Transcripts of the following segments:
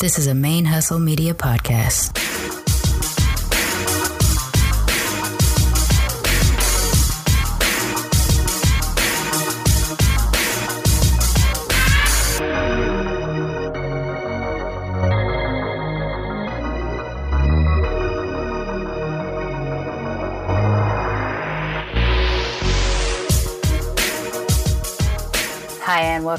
This is a ManeHustle Media podcast.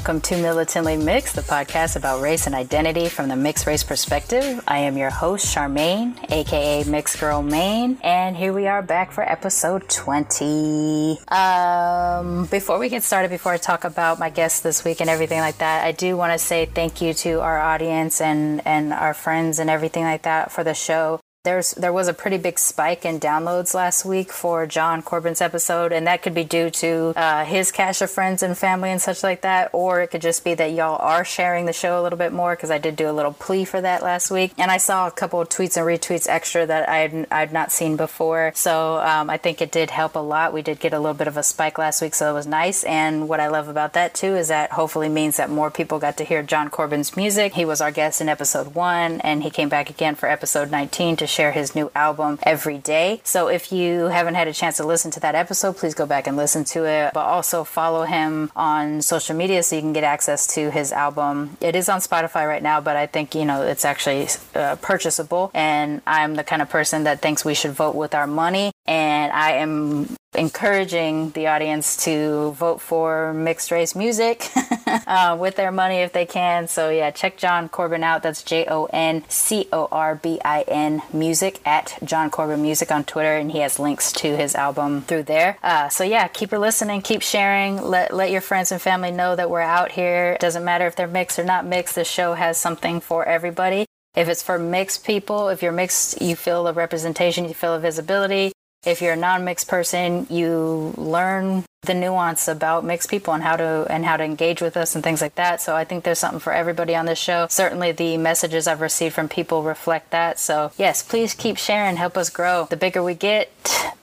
Welcome to Militantly Mixed, the podcast about race and identity from the mixed race perspective. I am your host, Sharmane, aka Mixed Girl Mane, and here we are back for episode 20. Um, before we get started, before I talk about my guests this week and everything like that, I do want to say thank you to our audience and, and our friends and everything like that for the show there's there was a pretty big spike in downloads last week for John Corbin's episode, and that could be due to uh, his cache of friends and family and such like that, or it could just be that y'all are sharing the show a little bit more because I did do a little plea for that last week, and I saw a couple of tweets and retweets extra that I I'd not seen before, so um, I think it did help a lot. We did get a little bit of a spike last week, so it was nice. And what I love about that too is that hopefully means that more people got to hear John Corbin's music. He was our guest in episode one, and he came back again for episode 19 to share his new album every day. So if you haven't had a chance to listen to that episode, please go back and listen to it. But also follow him on social media so you can get access to his album. It is on Spotify right now, but I think, you know, it's actually uh, purchasable. And I'm the kind of person that thinks we should vote with our money. And I am encouraging the audience to vote for mixed race music uh, with their money if they can. So, yeah, check John Corbin out. That's J O N C O R B I N music at John Corbin Music on Twitter, and he has links to his album through there. Uh, so, yeah, keep her listening, keep sharing. Let, let your friends and family know that we're out here. It doesn't matter if they're mixed or not mixed, the show has something for everybody. If it's for mixed people, if you're mixed, you feel a representation, you feel a visibility if you're a non-mixed person, you learn the nuance about mixed people and how to and how to engage with us and things like that. So I think there's something for everybody on this show. Certainly the messages I've received from people reflect that. So yes, please keep sharing, help us grow. The bigger we get,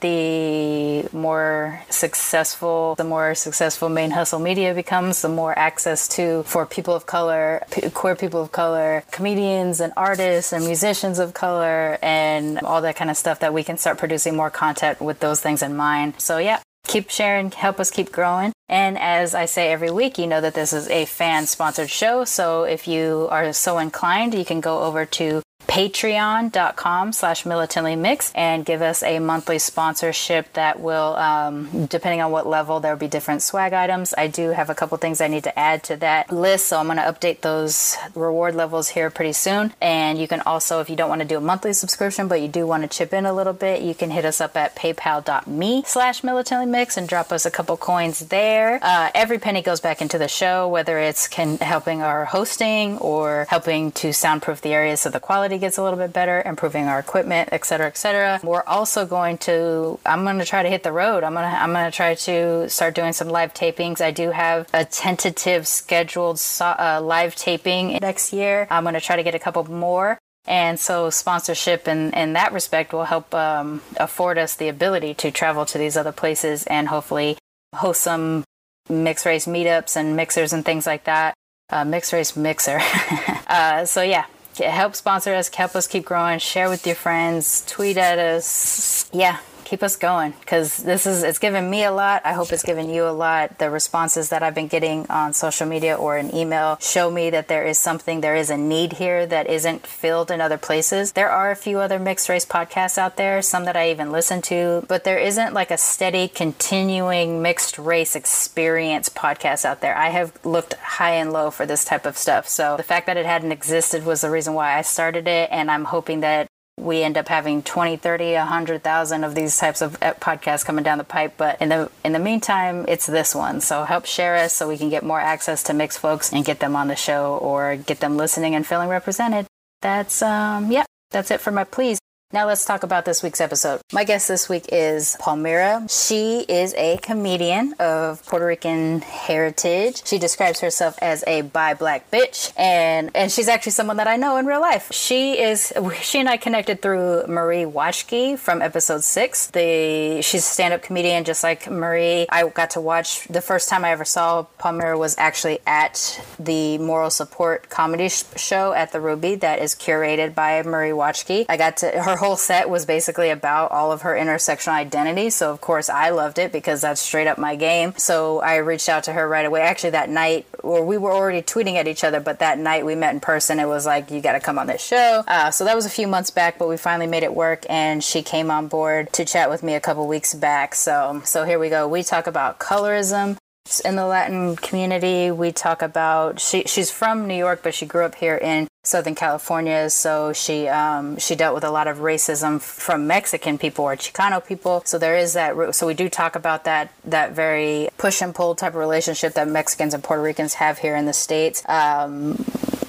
the more successful the more successful ManeHustle media becomes, the more access to for people of color, queer people of color, comedians and artists and musicians of color and all that kind of stuff that we can start producing more content with those things in mind. So yeah, keep sharing, help us keep growing. And as I say every week, you know that this is a fan sponsored show. So if you are so inclined, you can go over to patreon.com slash militantly mix and give us a monthly sponsorship that will um, depending on what level there'll be different swag items. I do have a couple things i need to add to that list so i'm going to update those reward levels here pretty soon. And you can also if you don't want to do a monthly subscription but you do want to chip in a little bit you can hit us up at paypal.me slash militantly mix and drop us a couple coins there. Uh, every penny goes back into the show whether it's can, helping our hosting or helping to soundproof the areas so the quality gets a little bit better, improving our equipment, et cetera, et cetera. We're also going to, I'm going to try to hit the road. I'm going to, I'm going to try to start doing some live tapings. I do have a tentative scheduled uh, live taping next year. I'm going to try to get a couple more. And so, sponsorship in, in that respect will help um, afford us the ability to travel to these other places and hopefully host some mixed race meetups and mixers and things like that. Uh, mixed race mixer. uh, so, yeah, help sponsor us, help us keep growing, share with your friends, tweet at us. Yeah, keep us going because this is it's given me a lot. I hope it's given you a lot. The responses that i've been getting on social media or an email show me that there is something there is a need here that isn't filled in other places. There are a few other mixed race podcasts out there some that i even listen to but there isn't like a steady continuing mixed race experience podcast out there. I have looked high and low for this type of stuff. So the fact that it hadn't existed was the reason why i started it and i'm hoping that we end up having 20 30 100,000 of these types of uh, podcasts coming down the pipe but in the in the meantime it's this one. So help share us so we can get more access to mixed folks and get them on the show or get them listening and feeling represented. That's um yeah that's it for my please Now let's talk about this week's episode. My guest this week is Palmira. She is a comedian of Puerto Rican heritage. She describes herself as a bi black bitch, and and she's actually someone that I know in real life. She is she and I connected through Marie Watchke from episode six. The she's a stand up comedian just like Marie. I got to watch the first time I ever saw Palmira was actually at the Moral Support comedy show at the Ruby that is curated by Marie Watchke. I got to her whole set was basically about all of her intersectional identity. So of course I loved it because that's straight up my game. So I reached out to her right away. Actually that night, or we were already tweeting at each other, but that night we met in person. It was like you got to come on this show. Uh, so that was a few months back, but we finally made it work, and she came on board to chat with me a couple weeks back. So so here we go. We talk about colorism, in the Latin community, we talk about she she's from New York, but she grew up here in Southern California. So she um, she dealt with a lot of racism from Mexican people or Chicano people. So there is that. So we do talk about that that very push and pull type of relationship that Mexicans and Puerto Ricans have here in the states. Um,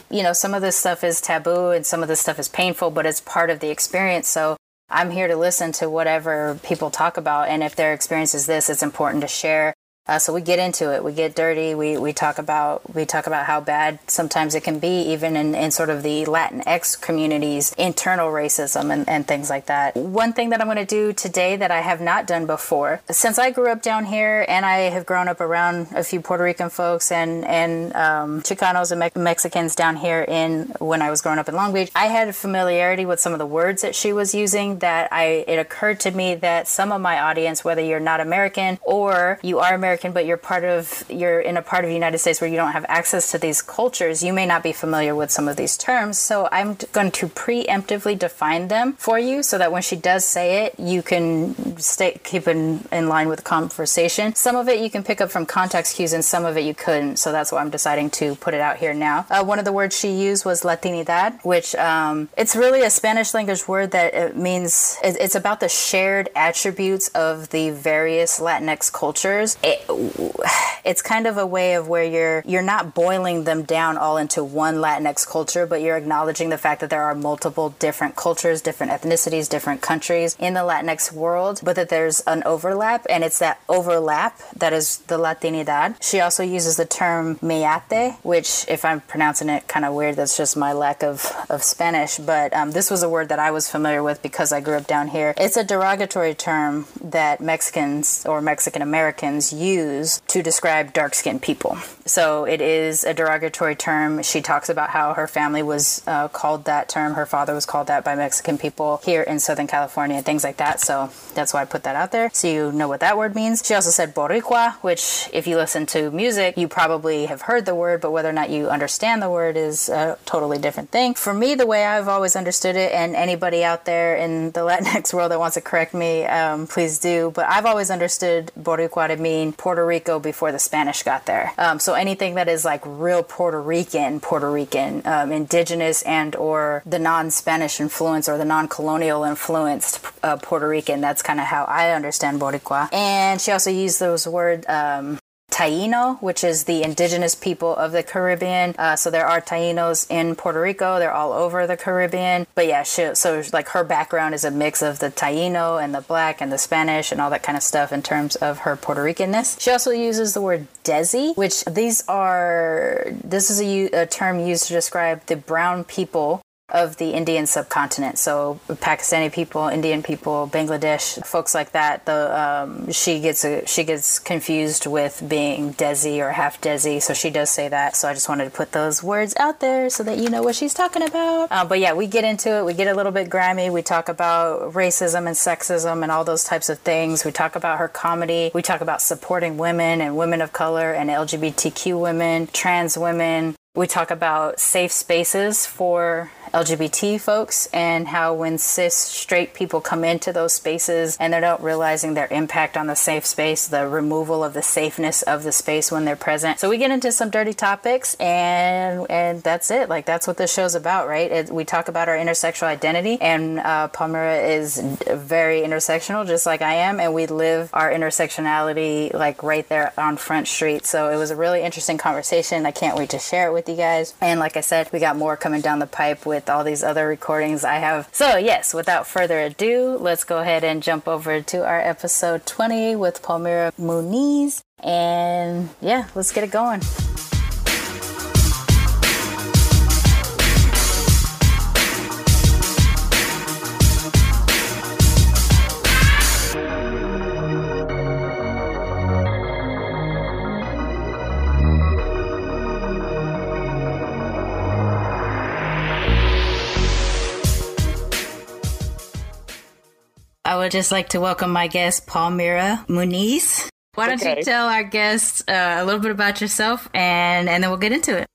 you know, some of this stuff is taboo and some of this stuff is painful, but it's part of the experience. So I'm here to listen to whatever people talk about. And if their experience is this, it's important to share. Uh, so we get into it. We get dirty. We, we talk about we talk about how bad sometimes it can be, even in, in sort of the Latinx communities, internal racism and, and things like that. One thing that I'm going to do today that I have not done before, since I grew up down here and I have grown up around a few Puerto Rican folks and and um, Chicanos and Me- Mexicans down here in when I was growing up in Long Beach, I had familiarity with some of the words that she was using. That I it occurred to me that some of my audience, whether you're not American or you are American American, but you're part of you're in a part of the United States where you don't have access to these cultures, you may not be familiar with some of these terms. So I'm going to preemptively define them for you, so that when she does say it, you can stay keep in, in line with the conversation. Some of it you can pick up from context cues, and some of it you couldn't. So that's why I'm deciding to put it out here now. Uh, one of the words she used was Latinidad, which um, it's really a Spanish language word that it means it's about the shared attributes of the various Latinx cultures. It, it's kind of a way of where you're you're not boiling them down all into one Latinx culture, but you're acknowledging the fact that there are multiple different cultures, different ethnicities, different countries in the Latinx world, but that there's an overlap, and it's that overlap that is the Latinidad. She also uses the term mayate, which, if I'm pronouncing it kind of weird, that's just my lack of, of Spanish, but um, this was a word that I was familiar with because I grew up down here. It's a derogatory term that Mexicans or Mexican Americans use use to describe dark skinned people. So it is a derogatory term. She talks about how her family was uh, called that term, her father was called that by Mexican people here in Southern California and things like that. So that's why I put that out there so you know what that word means. She also said Boricua, which, if you listen to music, you probably have heard the word, but whether or not you understand the word is a totally different thing. For me, the way I've always understood it, and anybody out there in the Latinx world that wants to correct me, um, please do, but I've always understood Boricua to mean Puerto Rico before the Spanish got there. Um, so anything that is like real Puerto Rican, Puerto Rican, um, indigenous and or the non-Spanish influence or the non-colonial influenced uh, Puerto Rican, that's kind of how I understand Boricua. And she also used those words um, Taino, which is the indigenous people of the Caribbean. Uh, so there are Tainos in Puerto Rico. They're all over the Caribbean. But yeah, she, so like her background is a mix of the Taino and the black and the Spanish and all that kind of stuff in terms of her Puerto Ricanness. She also uses the word Desi, which these are, this is a, a term used to describe the brown people of the Indian subcontinent. So Pakistani people, Indian people, Bangladesh, folks like that. The um, she gets a, she gets confused with being Desi or half Desi, so she does say that. So I just wanted to put those words out there so that you know what she's talking about. Uh, but yeah, we get into it. We get a little bit grimy. We talk about racism and sexism and all those types of things. We talk about her comedy. We talk about supporting women and women of color and LGBTQ women, trans women. We talk about safe spaces for LGBT folks and how when cis straight people come into those spaces and they're not realizing their impact on the safe space, the removal of the safeness of the space when they're present. So we get into some dirty topics and and that's it. Like that's what this show's about, right? It, we talk about our intersectional identity and uh, Palmira is very intersectional, just like I am, and we live our intersectionality like right there on Front Street. So it was a really interesting conversation. I can't wait to share it with with you guys. And like I said, we got more coming down the pipe with all these other recordings I have. So, yes, without further ado, let's go ahead and jump over to our episode 20 with Palmira Muniz. And yeah, let's get it going. Would just like to welcome my guest, Palmira Muniz. Why don't okay. you tell our guests uh, a little bit about yourself and, and then we'll get into it.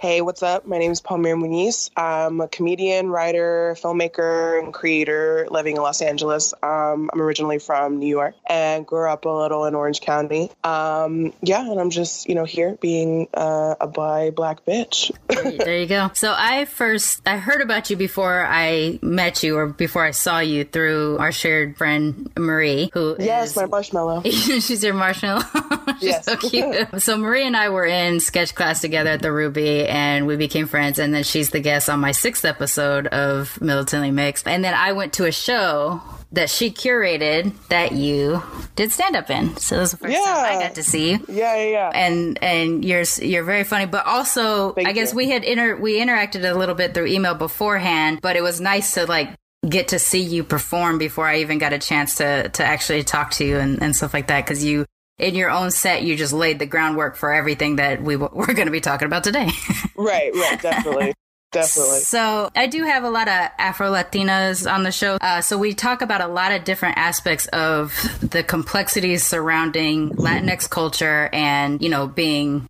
Hey, what's up? My name is Palmira Muniz. I'm a comedian, writer, filmmaker, and creator living in Los Angeles. Um, I'm originally from New York and grew up a little in Orange County. Um, yeah, and I'm just, you know, here being uh, a bi black bitch. there you go. So I first, I heard about you before I met you or before I saw you through our shared friend Marie, who Yes, is, my marshmallow. she's your marshmallow. she's yes. so cute. so Marie and I were in sketch class together at the Ruby and we became friends. And then she's the guest on my sixth episode of Militantly Mixed. And then I went to a show that she curated that you did stand up in. So it was the first yeah. time I got to see you. Yeah, yeah, yeah. And and you're you're very funny, but also Thank I guess you. we had inter we interacted a little bit through email beforehand, but it was nice to like get to see you perform before I even got a chance to to actually talk to you and, and stuff like that because you in your own set, you just laid the groundwork for everything that we w- we're going to be talking about today. right, right, definitely. Definitely. So I do have a lot of Afro Latinas on the show. Uh, so we talk about a lot of different aspects of the complexities surrounding Latinx culture and, you know, being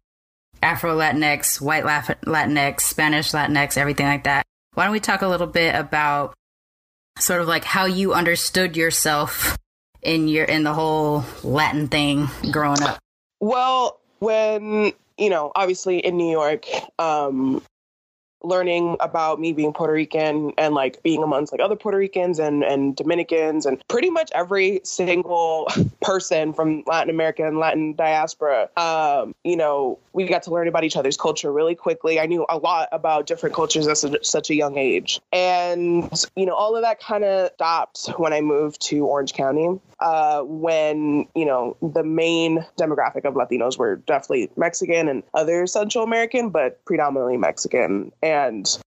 Afro Latinx, white Latinx, Spanish Latinx, everything like that. Why don't we talk a little bit about sort of like how you understood yourself in your in the whole Latin thing growing up? Well, when you know, obviously in New York, um, learning about me being Puerto Rican and like being amongst like other Puerto Ricans and, and Dominicans and pretty much every single person from Latin America and Latin diaspora. Um, you know, we got to learn about each other's culture really quickly. I knew a lot about different cultures at such, such a young age. And, you know, all of that kind of stopped when I moved to Orange County. Uh, when you know the main demographic of Latinos were definitely Mexican and other Central American, but predominantly Mexican. And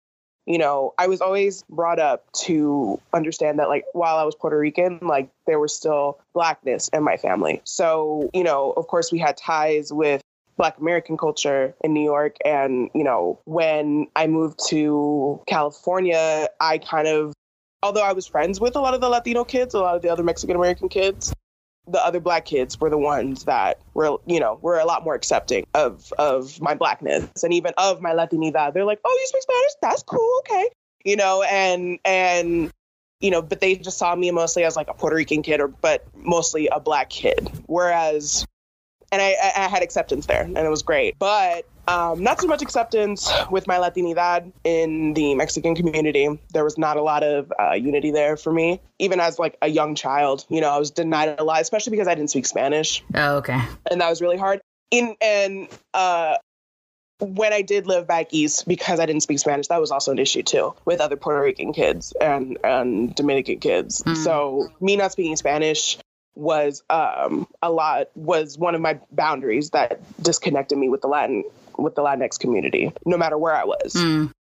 you know, I was always brought up to understand that, like, while I was Puerto Rican, like, there was still blackness in my family. So, you know, of course, we had ties with Black American culture in New York. And, you know, when I moved to California, I kind of, although I was friends with a lot of the Latino kids, a lot of the other Mexican American kids, the other black kids were the ones that were, you know, were a lot more accepting of of my blackness and even of my Latinidad. They're like, "Oh, you speak Spanish? That's cool. Okay." You know, and and you know, but they just saw me mostly as like a Puerto Rican kid or but mostly a black kid. Whereas and I, I had acceptance there and it was great. But um, not so much acceptance with my Latinidad in the Mexican community. There was not a lot of uh, unity there for me. Even as like a young child, you know, I was denied a lot, especially because I didn't speak Spanish. Oh, okay. And that was really hard. In and uh, when I did live back east, because I didn't speak Spanish, that was also an issue too with other Puerto Rican kids and and Dominican kids. Mm. So me not speaking Spanish was um, a lot was one of my boundaries that disconnected me with the Latin with the Latinx community, no matter where I was. Mm.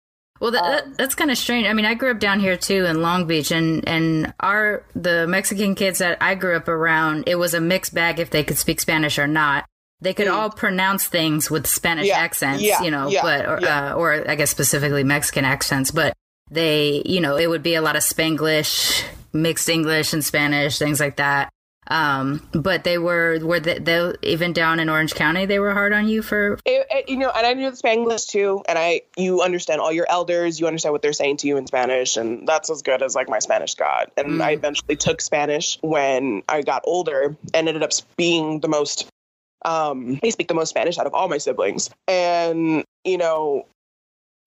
Well, that, um, that, that's kind of strange. I mean, I grew up down here too in Long Beach, and and our the Mexican kids that I grew up around, it was a mixed bag if they could speak Spanish or not. They could mm. all pronounce things with Spanish yeah, accents, yeah, you know, yeah, but or, uh, or I guess specifically Mexican accents, but they, you know, it would be a lot of Spanglish, mixed English and Spanish, things like that. Um, but they were were they, they, even down in Orange County they were hard on you for? It, it, you know and I knew the Spanglish too and I you understand all your elders you understand what they're saying to you in Spanish and that's as good as like my Spanish got. And mm. I eventually took Spanish when I got older and ended up being the most um I speak the most Spanish out of all my siblings. And you know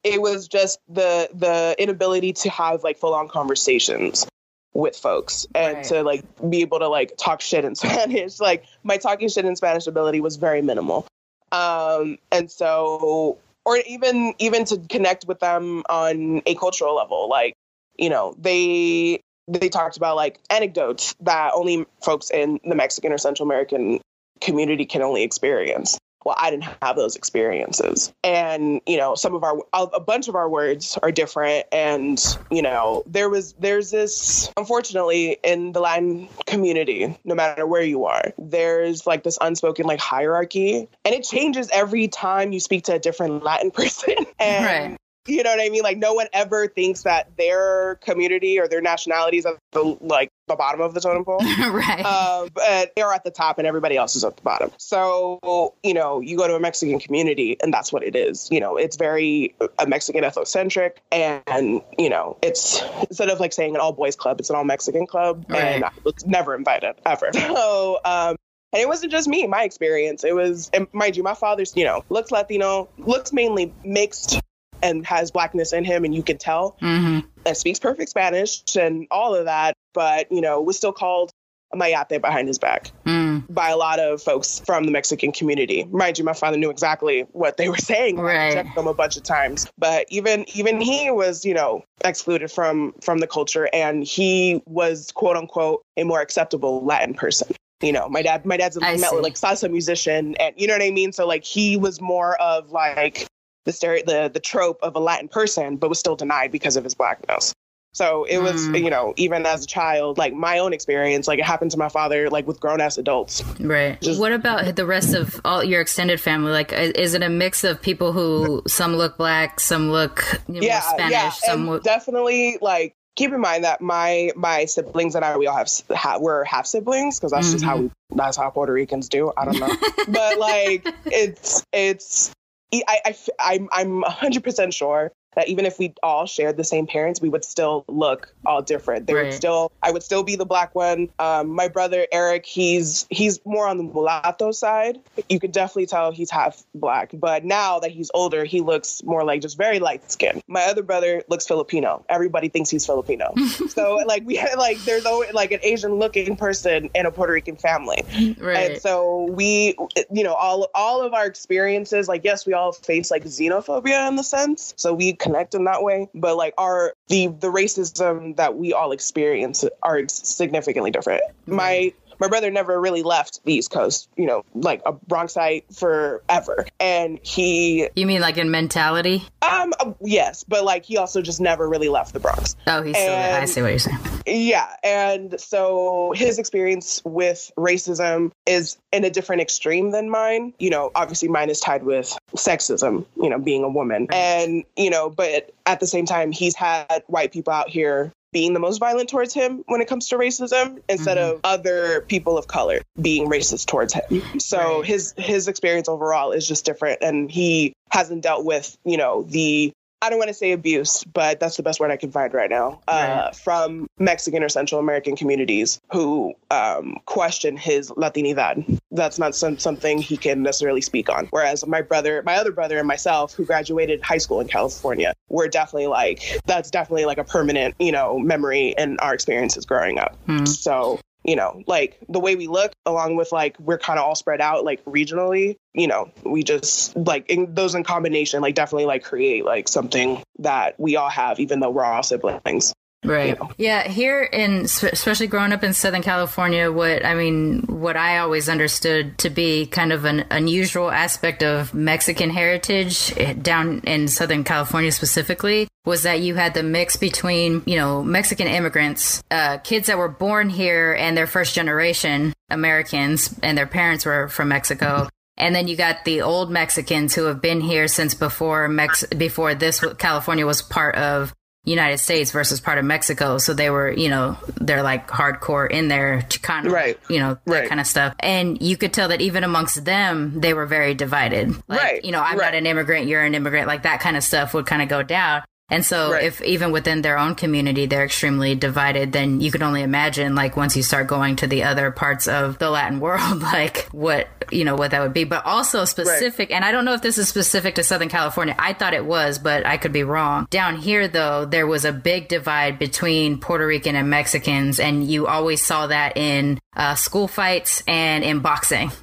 it was just the the inability to have like full on conversations with folks and right. to like be able to like talk shit in Spanish. Like my talking shit in Spanish ability was very minimal. Um, and so or even even to connect with them on a cultural level like you know they they talked about like anecdotes that only folks in the mexican or central american community can only experience well i didn't have those experiences and you know some of our a bunch of our words are different and you know there was there's this unfortunately in the latin community no matter where you are there's like this unspoken like hierarchy and it changes every time you speak to a different latin person and right. You know what I mean? Like no one ever thinks that their community or their nationality is at the like the bottom of the totem pole. right. Uh, but they're at the top and everybody else is at the bottom. So, you know, you go to a Mexican community and that's what it is. You know, it's very a uh, Mexican ethnocentric and, you know, it's instead of like saying an all boys club, it's an all Mexican club. Right. And I was never invited ever. So, um, and it wasn't just me, my experience. It was, and mind you, my father's, you know, looks Latino, looks mainly mixed and has blackness in him and you can tell mm-hmm. and speaks perfect spanish and all of that but you know was still called a mayate behind his back mm. by a lot of folks from the mexican community mind you my father knew exactly what they were saying right. I checked them a bunch of times but even even he was you know excluded from from the culture and he was quote unquote a more acceptable latin person you know, my dad, my dad's a like salsa musician, and you know what I mean. So like, he was more of like the stereo, the the trope of a Latin person, but was still denied because of his blackness. So it was, mm. you know, even as a child, like my own experience, like it happened to my father, like with grown ass adults. Right. Just, what about the rest of all your extended family? Like, is it a mix of people who some look black, some look you know, yeah, Spanish, yeah. some look definitely like. Keep in mind that my my siblings and I we all have ha, we're half siblings because that's mm-hmm. just how mm-hmm. we that's how Puerto Ricans do. I don't know, but like it's it's I, I, I'm, I'm 100% sure that even if we all shared the same parents, we would still look all different. They right. would still, I would still be the black one. Um, my brother Eric, he's he's more on the mulatto side. You could definitely tell he's half black. But now that he's older, he looks more like just very light skin. My other brother looks Filipino. Everybody thinks he's Filipino. so like we had like there's always like an Asian looking person in a Puerto Rican family. Right. And so we, you know, all all of our experiences, like yes, we all face like xenophobia in the sense. So we connect in that way but like our the the racism that we all experience are significantly different mm-hmm. my my brother never really left the East Coast, you know, like a Bronxite forever. And he. You mean like in mentality? Um, uh, yes, but like he also just never really left the Bronx. Oh, he's still there. I see what you're saying. Yeah. And so his experience with racism is in a different extreme than mine. You know, obviously mine is tied with sexism, you know, being a woman. And, you know, but at the same time, he's had white people out here being the most violent towards him when it comes to racism instead mm-hmm. of other people of color being racist towards him. So right. his his experience overall is just different and he hasn't dealt with, you know, the I don't want to say abuse, but that's the best word I can find right now uh, right. from Mexican or Central American communities who um, question his Latinidad. That's not some, something he can necessarily speak on. Whereas my brother, my other brother, and myself, who graduated high school in California, we're definitely like that's definitely like a permanent, you know, memory in our experiences growing up. Mm. So you know, like the way we look, along with like we're kind of all spread out like regionally, you know, we just like in those in combination, like definitely like create like something that we all have, even though we're all siblings. Right. You know? Yeah. Here in, especially growing up in Southern California, what I mean, what I always understood to be kind of an unusual aspect of Mexican heritage eh, down in Southern California specifically was that you had the mix between, you know, Mexican immigrants, uh, kids that were born here and their first generation Americans and their parents were from Mexico. And then you got the old Mexicans who have been here since before Mex- before this California was part of United States versus part of Mexico. So they were, you know, they're like hardcore in there to kind of, right. you know, that right. kind of stuff. And you could tell that even amongst them, they were very divided. Like, right. you know, I'm right. not an immigrant, you're an immigrant, like that kind of stuff would kind of go down. And so right. if even within their own community they're extremely divided, then you can only imagine like once you start going to the other parts of the Latin world, like what you know what that would be. But also specific right. and I don't know if this is specific to Southern California. I thought it was, but I could be wrong. Down here though, there was a big divide between Puerto Rican and Mexicans, and you always saw that in uh, school fights and in boxing.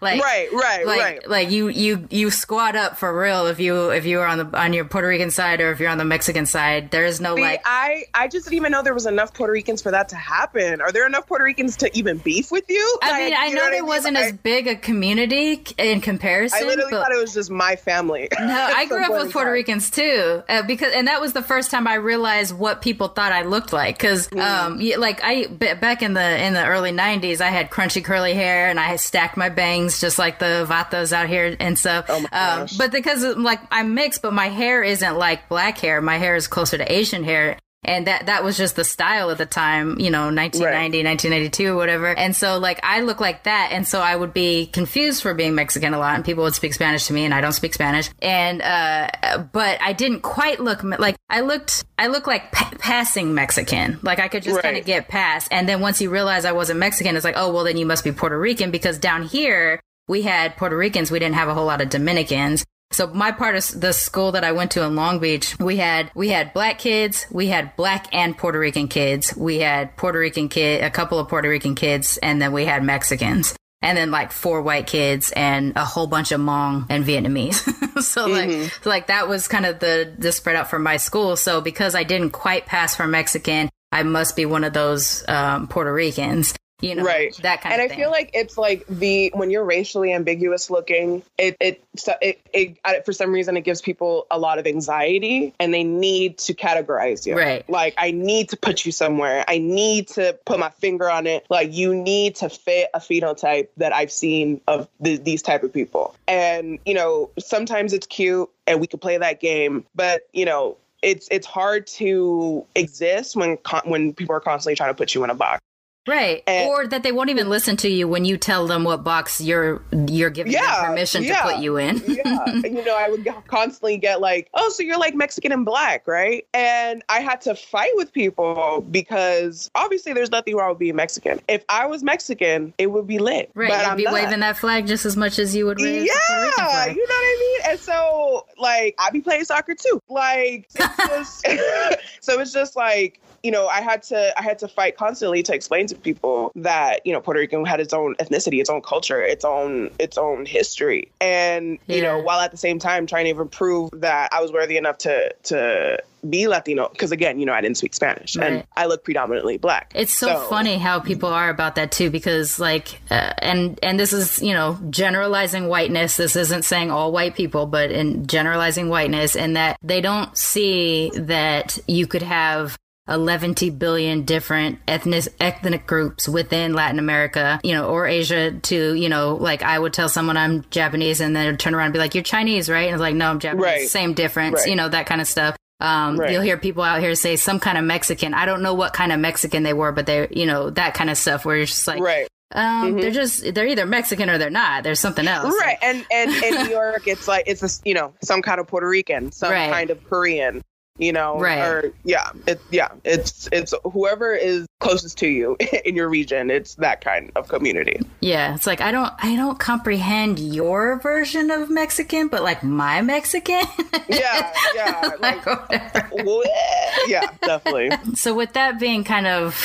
like right, right, like, right. Like you you you squat up for real if you if you are on the on your Puerto Rican side or if you're on the Mexican side. There is no See, like I I just didn't even know there was enough Puerto Ricans for that to happen. Are there enough Puerto Ricans to even beef with you? I Like, mean, I you know, what there mean? wasn't as big a community in comparison. I literally but- thought it was just my family. No, I grew up with Puerto time. Ricans too, uh, because and that was the first time I realized what people thought I looked like. Because, Hmm. um, like I b- back in the in the early '90s, I had crunchy curly hair and I stacked my bangs just like the vatos out here and stuff. Oh um, but because like I'm mixed, but my hair isn't like black hair. My hair is closer to Asian hair. And that that was just the style at the time, you know, 1990, 1992 or whatever. And so like I look like that, and so I would be confused for being Mexican a lot, and people would speak Spanish to me, and I don't speak Spanish. And uh, but I didn't quite look like I looked. I look like pa- passing Mexican, like I could just kind of get past. And then once you realize I wasn't Mexican, it's like, oh well, then you must be Puerto Rican because down here we had Puerto Ricans, we didn't have a whole lot of Dominicans. So my part of the school that I went to in Long Beach, we had we had black kids, we had black and Puerto Rican kids, we had Puerto Rican kid, a couple of Puerto Rican kids, and then we had Mexicans, and then like four white kids and a whole bunch of Hmong and Vietnamese. so like so like that was kind of the the spread out for my school. So because I didn't quite pass for Mexican, I must be one of those um, Puerto Ricans. You know, right. That kind and of i feel like it's like the when you're racially ambiguous looking it it so it, it for some reason it gives people a lot of anxiety and they need to categorize you. Right. like i need to put you somewhere. I need to put my finger on it. Like you need to fit a phenotype that i've seen of th- these type of people. And you know sometimes it's cute and we could play that game but you know it's it's hard to exist when con- when people are constantly trying to put you in a box Right. And- or that they won't even listen to you when you tell them what box you're you're giving Yeah, them permission yeah. to put you in. yeah. You know, I would constantly get like, oh, so you're like Mexican and black, right? And I had to fight with people because obviously there's nothing wrong with being Mexican. If I was Mexican, it would be lit. Right. But You'd I'm be not. waving that flag just as much as you would the Yeah, you know what I mean? And so, like, I'd be playing soccer too. Like, it's just, so it's just like, you know, I had to, I had to fight constantly to explain to people that, you know, Puerto Rican had its own ethnicity, its own culture, its own, its own history. And, you know, while at the same time trying to even prove that I was worthy enough to, to be Latino. Cause again, you know, I didn't speak Spanish and I look predominantly black. It's so, funny how people are about that too, because like, uh, and and this is you know generalizing whiteness. This isn't saying all white people, but in generalizing whiteness, and that they don't see that you could have 11 billion different ethnic ethnic groups within Latin America, you know, or Asia to, you know, like I would tell someone I'm Japanese and then they'd turn around and be like, You're Chinese, right? And it's like, No, I'm Japanese. Right. Same difference, Right. you know, that kind of stuff. Um, Right. You'll hear people out here say some kind of Mexican. I don't know what kind of Mexican they were, but they're you know, that kind of stuff where it's just like, Right. um, they're just, they're either Mexican or they're not. There's something else. Right, and and in New York, it's like it's a, you know some kind of Puerto Rican, some Right. kind of Korean, you know, Right. or yeah, it yeah, it's it's whoever is closest to you in your region. It's that kind of community. Yeah. It's like, I don't, I don't comprehend your version of Mexican, but like my Mexican. Yeah, yeah, like, like yeah, definitely. So, with that being kind of,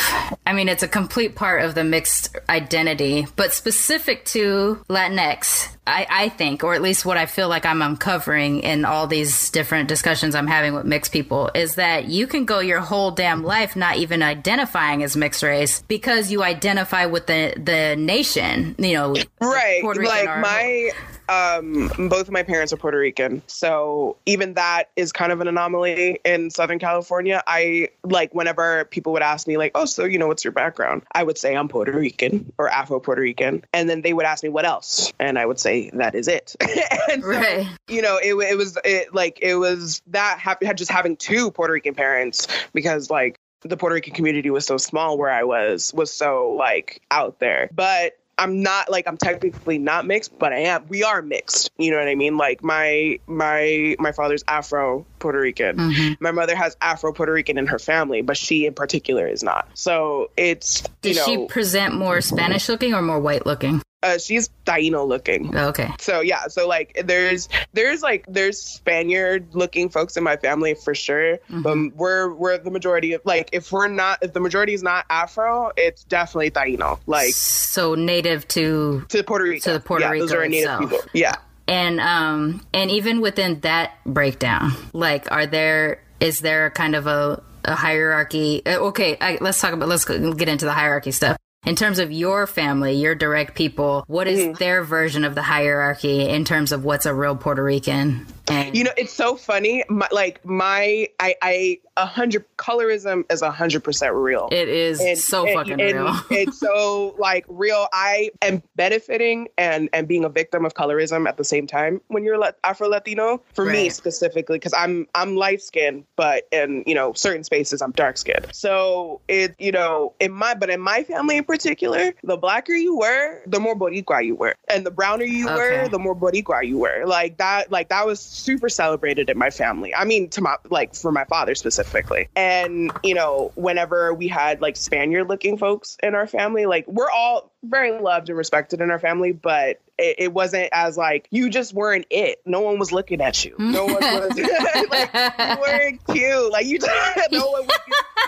I mean, it's a complete part of the mixed identity, but specific to Latinx, I, I think, or at least what I feel like I'm uncovering in all these different discussions I'm having with mixed people, is that you can go your whole damn life not even identifying as mixed race because you identify with the the nation, you know, right like or- my um both of my parents are puerto rican. So even that is kind of an anomaly in southern california. I like whenever people would ask me like oh so you know what's your background? I would say i'm puerto rican or afro puerto rican. And then they would ask me what else? And i would say that is it. And so, Right. you know it, it was it like it was that ha- had just having two puerto rican parents because like the Puerto Rican community was so small where I was was so like out there. But I'm not like I'm technically not mixed, but I am. We are mixed. You know what I mean? Like my my my father's Afro Puerto Rican. Mhm. My mother has Afro Puerto Rican in her family, but she in particular is not. So it's Does you know she present more Spanish looking or more white looking? Uh, she's Taino looking. Okay. So yeah, so like there's there's like there's Spaniard looking folks in my family for sure, Mhm. but we're we're the majority of like if we're not if the majority is not Afro, it's definitely Taino, like so native to to Puerto Rico. To the Puerto yeah, those Rico are native itself. people. Yeah. and um and even within that breakdown, like are there is there kind of a a hierarchy? uh, Okay, I, let's talk about let's get into the hierarchy stuff. In terms of your family, your direct people, what is Mm-hmm. their version of the hierarchy in terms of what's a real Puerto Rican? You know, it's so funny. My, like my, I, I, a hundred colorism is a hundred percent real. it is And- so and- fucking and real. it's so like real. I am benefiting and and being a victim of colorism at the same time when you're Afro Latino. For me specifically, because I'm I'm light skinned, but in you know certain spaces I'm dark skinned. So it you know in my but in my family in particular, the blacker you were, the more Boricua you were, and the browner you Okay. were, the more Boricua you were. Like that like that was super celebrated in my family. I mean to my like for my father specifically. And you know whenever we had like Spaniard looking folks in our family, like we're all very loved and respected in our family, but it, it wasn't as like you just weren't it. No one was looking at you. No one was like you weren't cute. Like you, just no one was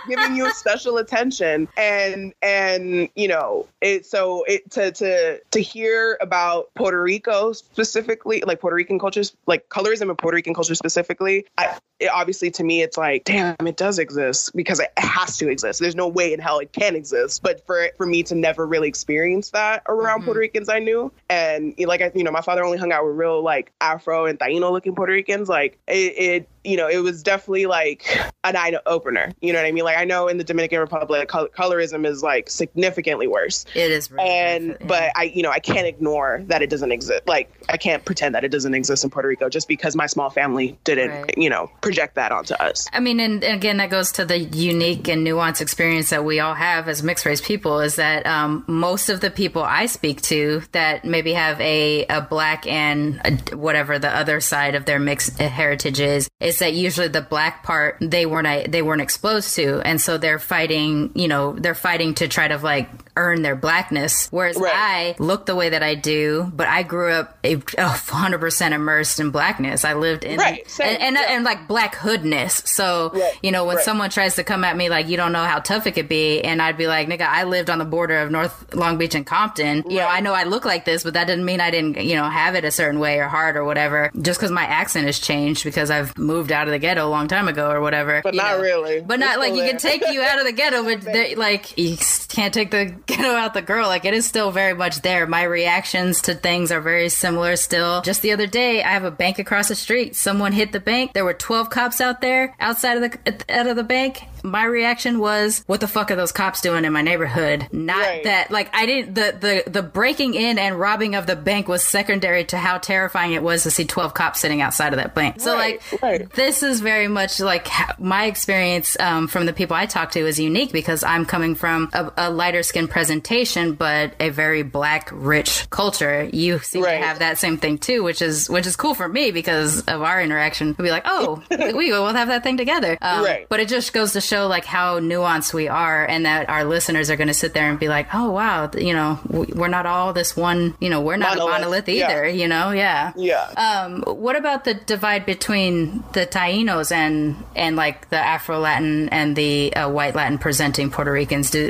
giving you special attention. And and you know it. So it to to to hear about Puerto Rico specifically, like Puerto Rican cultures, like colorism in Puerto Rican culture specifically. I, it, obviously, to me, it's like, damn, it does exist because it has to exist. There's no way in hell it can exist. But for for me to never really experience that around Mhm. Puerto Ricans I knew, and like I, you know, my father only hung out with real like Afro and Taino looking Puerto Ricans. Like it, it, you know, it was definitely like an eye opener. You know what I mean? Like I know in the Dominican Republic, col- colorism is like significantly worse. it is really And but I, you know, I can't ignore that it doesn't exist. Like I can't pretend that it doesn't exist in Puerto Rico just because my small family didn't, Right. you know, project that onto us. I mean, and, and again, that goes to the unique and nuanced experience that we all have as mixed race people. Is that um, most of the people I speak to that maybe have a, a black and a, whatever the other side of their mixed heritage is, is that usually the black part they weren't they weren't exposed to, and so they're fighting. You know, they're fighting to try to like earn their blackness. Whereas Right. I look the way that I do, but I grew up a hundred percent immersed in blackness. I lived in Right, and, and, yeah. and like black hoodness. So Right, you know when someone tries to come at me like you don't know how tough it could be, and I'd be like, nigga, I lived on the border of North Long Beach and Compton. You know, I know I look like this, but that didn't mean I didn't you know have it a certain way or hard or whatever. Just because my accent has changed because I've moved out of the ghetto a long time ago or whatever. But not know. really. But It's not like still you can take you out of the ghetto, but they, like you can't take the ghetto out the girl. Like it is still very much there. My reactions to things are very similar still. Just the other day, I have a bank across the street. Someone hit the bank. There were twelve cops out there outside of the out of the bank. My reaction was, "What the fuck are those cops doing in my neighborhood?" Not Right. that like I didn't the the the breaking in and robbing of the bank was secondary to how terrifying it was to see twelve cops sitting outside of that bank. So Right, like right. this is very much like my experience um, from the people I talk to is unique because I'm coming from a, a lighter skin presentation, but a very black, rich culture. You seem to have that same thing too, which is which is cool for me because of our interaction. We'll be like, oh, we will have that thing together. Um, Right. But it just goes to show like how nuanced we are, and that our listeners are going to sit there and be like, oh wow, you know, we're not all this one. You know, we're not Monolith, a monolith yeah. either. You know, yeah. Yeah. Um, what about the divide between the Tainos and and like the Afro Latin and the uh, white Latin presenting Puerto Ricans? Do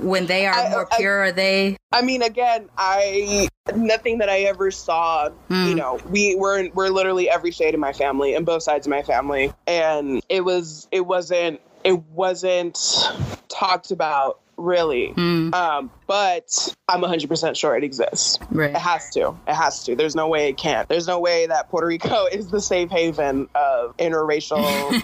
when they are I- more I- pure, are they? I mean, again, I nothing that I ever saw. Hmm. You know, we we're we're literally every shade in my family and both sides of my family, and it was it wasn't it wasn't talked about really. Hmm. Um, but I'm 100% sure it exists. Right. It has to. It has to. There's no way it can't. There's no way that Puerto Rico is the safe haven of interracial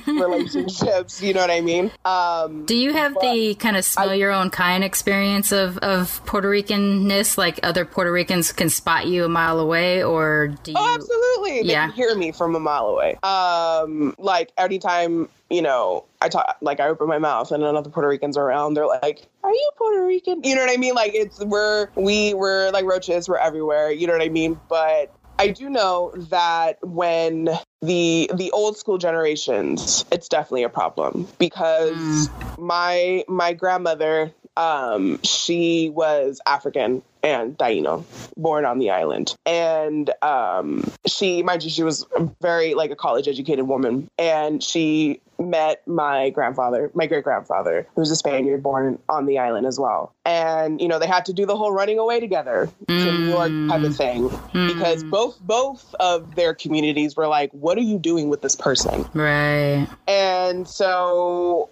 relationships. You know what I mean? Um, Do you have the kind of smell your own kind experience of, of Puerto Ricanness? Like other Puerto Ricans can spot you a mile away, or do you? Oh, absolutely. They Yeah. can hear me from a mile away. Um, like anytime, you know, I talk, like I open my mouth and another Puerto Rican's around, they're like, "Are you Puerto Rican?" You know what I mean? Like it's we're we we're like roaches. We're everywhere. You know what I mean? But I do know that when the the old school generations, it's definitely a problem because mm. my my grandmother um, she was African and Taino, born on the island. And um, she, mind you, she was very like a college educated woman. And she met my grandfather, my great grandfather, who's a Spaniard born on the island as well. And, you know, they had to do the whole running away together mm. to New York type of thing mm. because both both of their communities were like, what are you doing with this person? Right. And so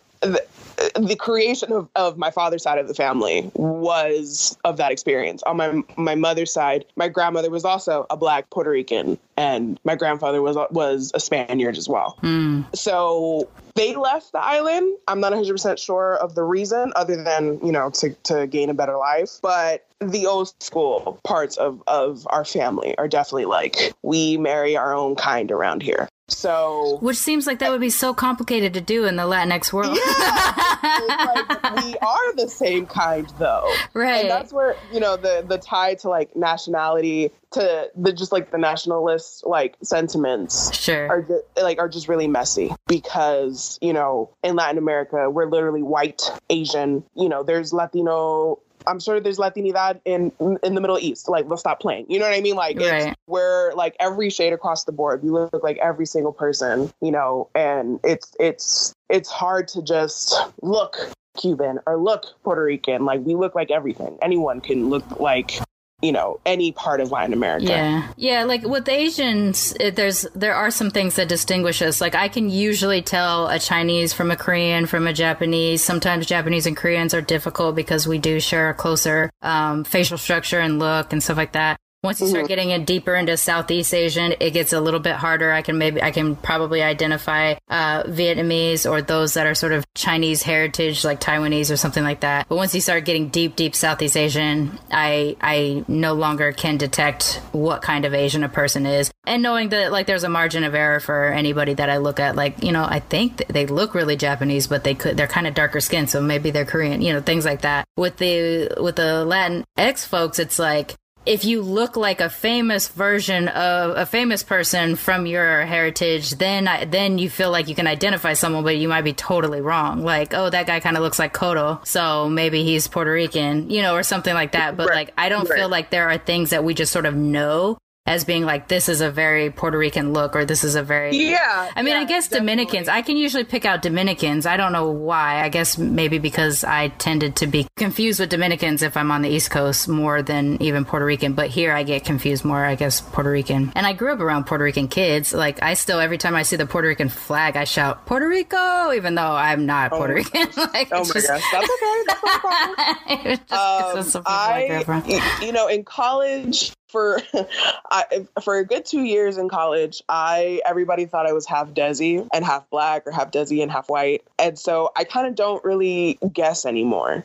the creation of, of my father's side of the family was of that experience. On my my mother's side, my grandmother was also a black Puerto Rican, and my grandfather was was a Spaniard as well. Mm. So they left the island. I'm not 100 percent sure of the reason, other than you know to to gain a better life. But the old school parts of of our family are definitely like we marry our own kind around here. So, which seems like that would be so complicated to do in the Latinx world. Yeah, like we are the same kind, though, right? And that's where you know the the tie to like nationality to the just like the nationalist like sentiments, sure, are just, like are just really messy because you know in Latin America we're literally white, Asian. You know, there's Latino I'm sure there's Latinidad in in the Middle East. Like, let's stop playing. You know what I mean? Like, right. we're like every shade across the board. We look like every single person. You know, and it's it's it's hard to just look Cuban or look Puerto Rican. Like, we look like everything. Anyone can look like you know any part of Latin America. Yeah, yeah. Like with Asians, it, there's there are some things that distinguish us. Like I can usually tell a Chinese from a Korean from a Japanese. Sometimes Japanese and Koreans are difficult because we do share a closer um, facial structure and look and stuff like that. Once you start mm-hmm. getting in deeper into Southeast Asian, it gets a little bit harder. I can maybe I can probably identify uh, Vietnamese or those that are sort of Chinese heritage, like Taiwanese or something like that. But once you start getting deep, deep Southeast Asian, I I no longer can detect what kind of Asian a person is. And knowing that like there's a margin of error for anybody that I look at, like you know, I think they look really Japanese, but they could they're kind of darker skin, so maybe they're Korean, you know, things like that. With the with the Latin X folks, it's like if you look like a famous version of a famous person from your heritage, then then you feel like you can identify someone, but you might be totally wrong. Like, oh, that guy kind of looks like Cotto, so maybe he's Puerto Rican, you know, or something like that. But right. like, I don't right. feel like there are things that we just sort of know as being like this is a very Puerto Rican look or this is a very yeah. I mean, yeah, I guess definitely. Dominicans. I can usually pick out Dominicans. I don't know why. I guess maybe because I tended to be confused with Dominicans if I'm on the East Coast more than even Puerto Rican. But here I get confused more. I guess Puerto Rican. And I grew up around Puerto Rican kids. Like I still every time I see the Puerto Rican flag, I shout Puerto Rico, even though I'm not oh, Puerto Rican. like, oh my just, gosh, that's okay. That's no problem. just, um, I, you know, in college for I, for a good two years in college, I everybody thought I was half Desi and half black or half Desi and half white, and so I kind of don't really guess anymore.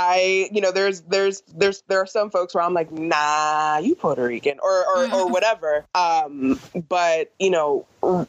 I you know there's there's there's there are some folks where I'm like nah you Puerto Rican or or, or whatever, um, but you know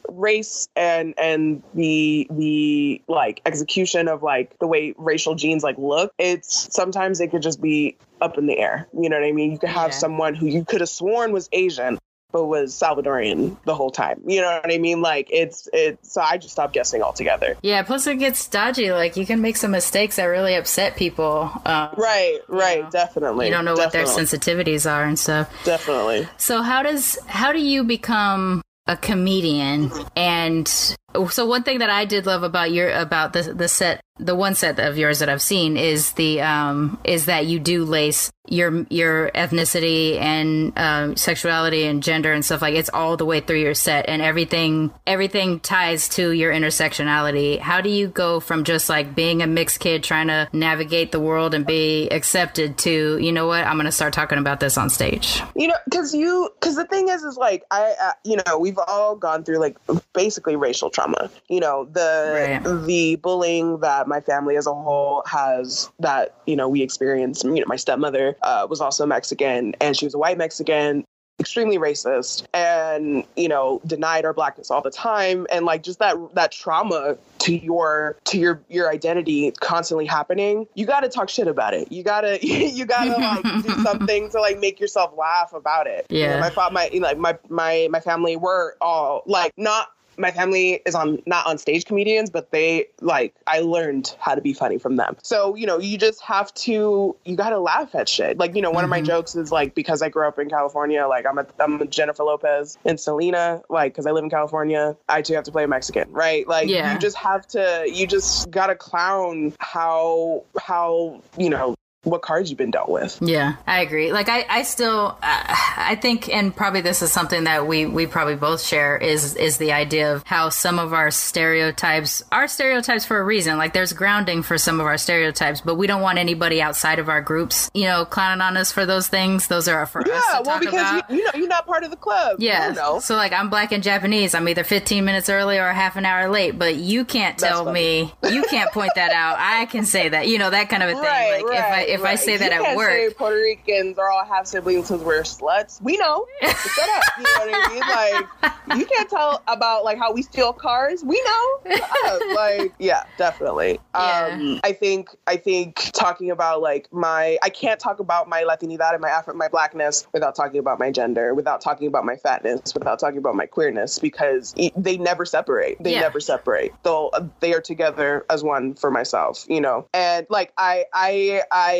race and and the the like execution of like the way racial genes like look it's sometimes it could just be up in the air. You know what i mean? You could have yeah. someone who you could have sworn was asian but was Salvadorian the whole time. You know what I mean? Like it's it's so I just stopped guessing altogether. Yeah, plus it gets dodgy. Like you can make some mistakes that really upset people. Um, right, right, know, definitely. You don't know definitely. what their sensitivities are and stuff. Definitely. So how does how do you become a comedian and so one thing that I did love about your about the the set the one set of yours that I've seen is the um is that you do lace your your ethnicity and um, sexuality and gender and stuff like it's all the way through your set and everything everything ties to your intersectionality. How do you go from just like being a mixed kid trying to navigate the world and be accepted to you know what I'm going to start talking about this on stage? You know, because you because the thing is is like I uh, you know we've all gone through like basically racial trauma. You know the right. the bullying that my family as a whole has that you know we experienced. You know my stepmother uh, was also Mexican, and she was a white Mexican extremely racist and you know denied our blackness all the time. And like just that that trauma to your to your your identity constantly happening you got to talk shit about it. You got to you got to like do something to like make yourself laugh about it. Yeah you know, my my you know, like my my my family were all like not my family is on not on stage comedians, but they like I learned how to be funny from them. So you know, you just have to you got to laugh at shit. Like you know, one mm-hmm. of my mm-hmm. jokes is like because I grew up in California, like I'm a I'm a Jennifer Lopez and Selena, like because I live in California, I too have to play Mexican, right? Like yeah. you just have to you just gotta clown how how you know what cards you've been dealt with. Yeah, I agree. Like I, I still, uh, I think, and probably this is something that we we probably both share is is the idea of how some of our stereotypes are stereotypes for a reason. Like there's grounding for some of our stereotypes, but we don't want anybody outside of our groups, you know, clowning on us for those things. Those are for yeah, us. Yeah, well, because you, you, know you're not part of the club. Yeah. So like I'm black and Japanese. I'm either 15 minutes early or half an hour late, but you can't tell me. You can't point that out. I can say that. You know that kind of a thing. Right, like right. if I if right. I say that you at work. Say Puerto Ricans are all half siblings because we're sluts. We know. Shut up. You know what I mean? Like you can't tell about like how we steal cars. We know. like yeah, definitely. Yeah. Um, I think I think talking about like my I can't talk about my Latinidad and my Afro my blackness without talking about my gender, without talking about my fatness, without talking about my queerness because they never separate. They yeah. never separate. Though they are together as one for myself. You know, and like I I I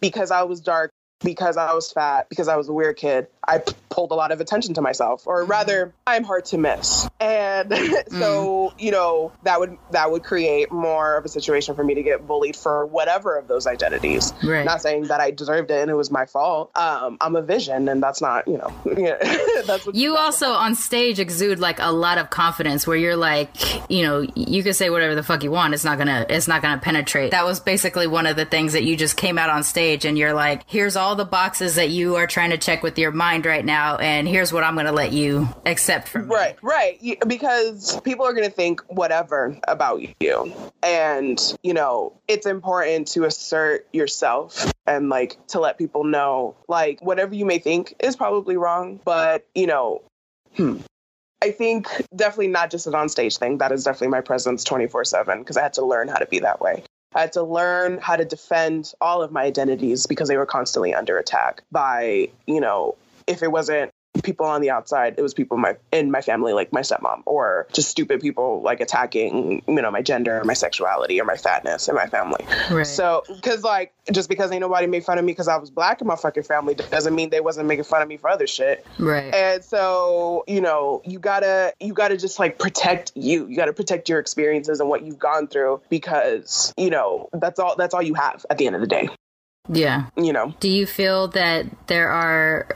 because I was dark, because I was fat, because I was a weird kid, I pulled a lot of attention to myself, or mm-hmm. rather, I'm hard to miss. And so, mm. you know, that would that would create more of a situation for me to get bullied for whatever of those identities. Right. Not saying that I deserved it and it was my fault. Um, I'm a vision, and that's not, you know, that's what you also on stage exude like a lot of confidence, where you're like, you know, you can say whatever the fuck you want. It's not gonna it's not gonna penetrate. That was basically one of the things that you just came out on stage, and you're like, here's all the boxes that you are trying to check with your mind right now, and here's what I'm going to let you accept from me. Right, right. Because people are going to think whatever about you. And, you know, it's important to assert yourself and like to let people know, like, whatever you may think is probably wrong, but, you know, hmm. I think definitely not just an onstage thing. That is definitely my presence 24 7 because I had to learn how to be that way. I had to learn how to defend all of my identities because they were constantly under attack by, you know, if it wasn't people on the outside. It was people in my in my family, like my stepmom, or just stupid people like attacking, you know, my gender, or my sexuality, or my fatness in my family. Right. So, because like just because ain't nobody made fun of me because I was black in my fucking family doesn't mean they wasn't making fun of me for other shit. Right. And so, you know, you gotta you gotta just like protect you. You gotta protect your experiences and what you've gone through because you know that's all that's all you have at the end of the day. Yeah. You know. Do you feel that there are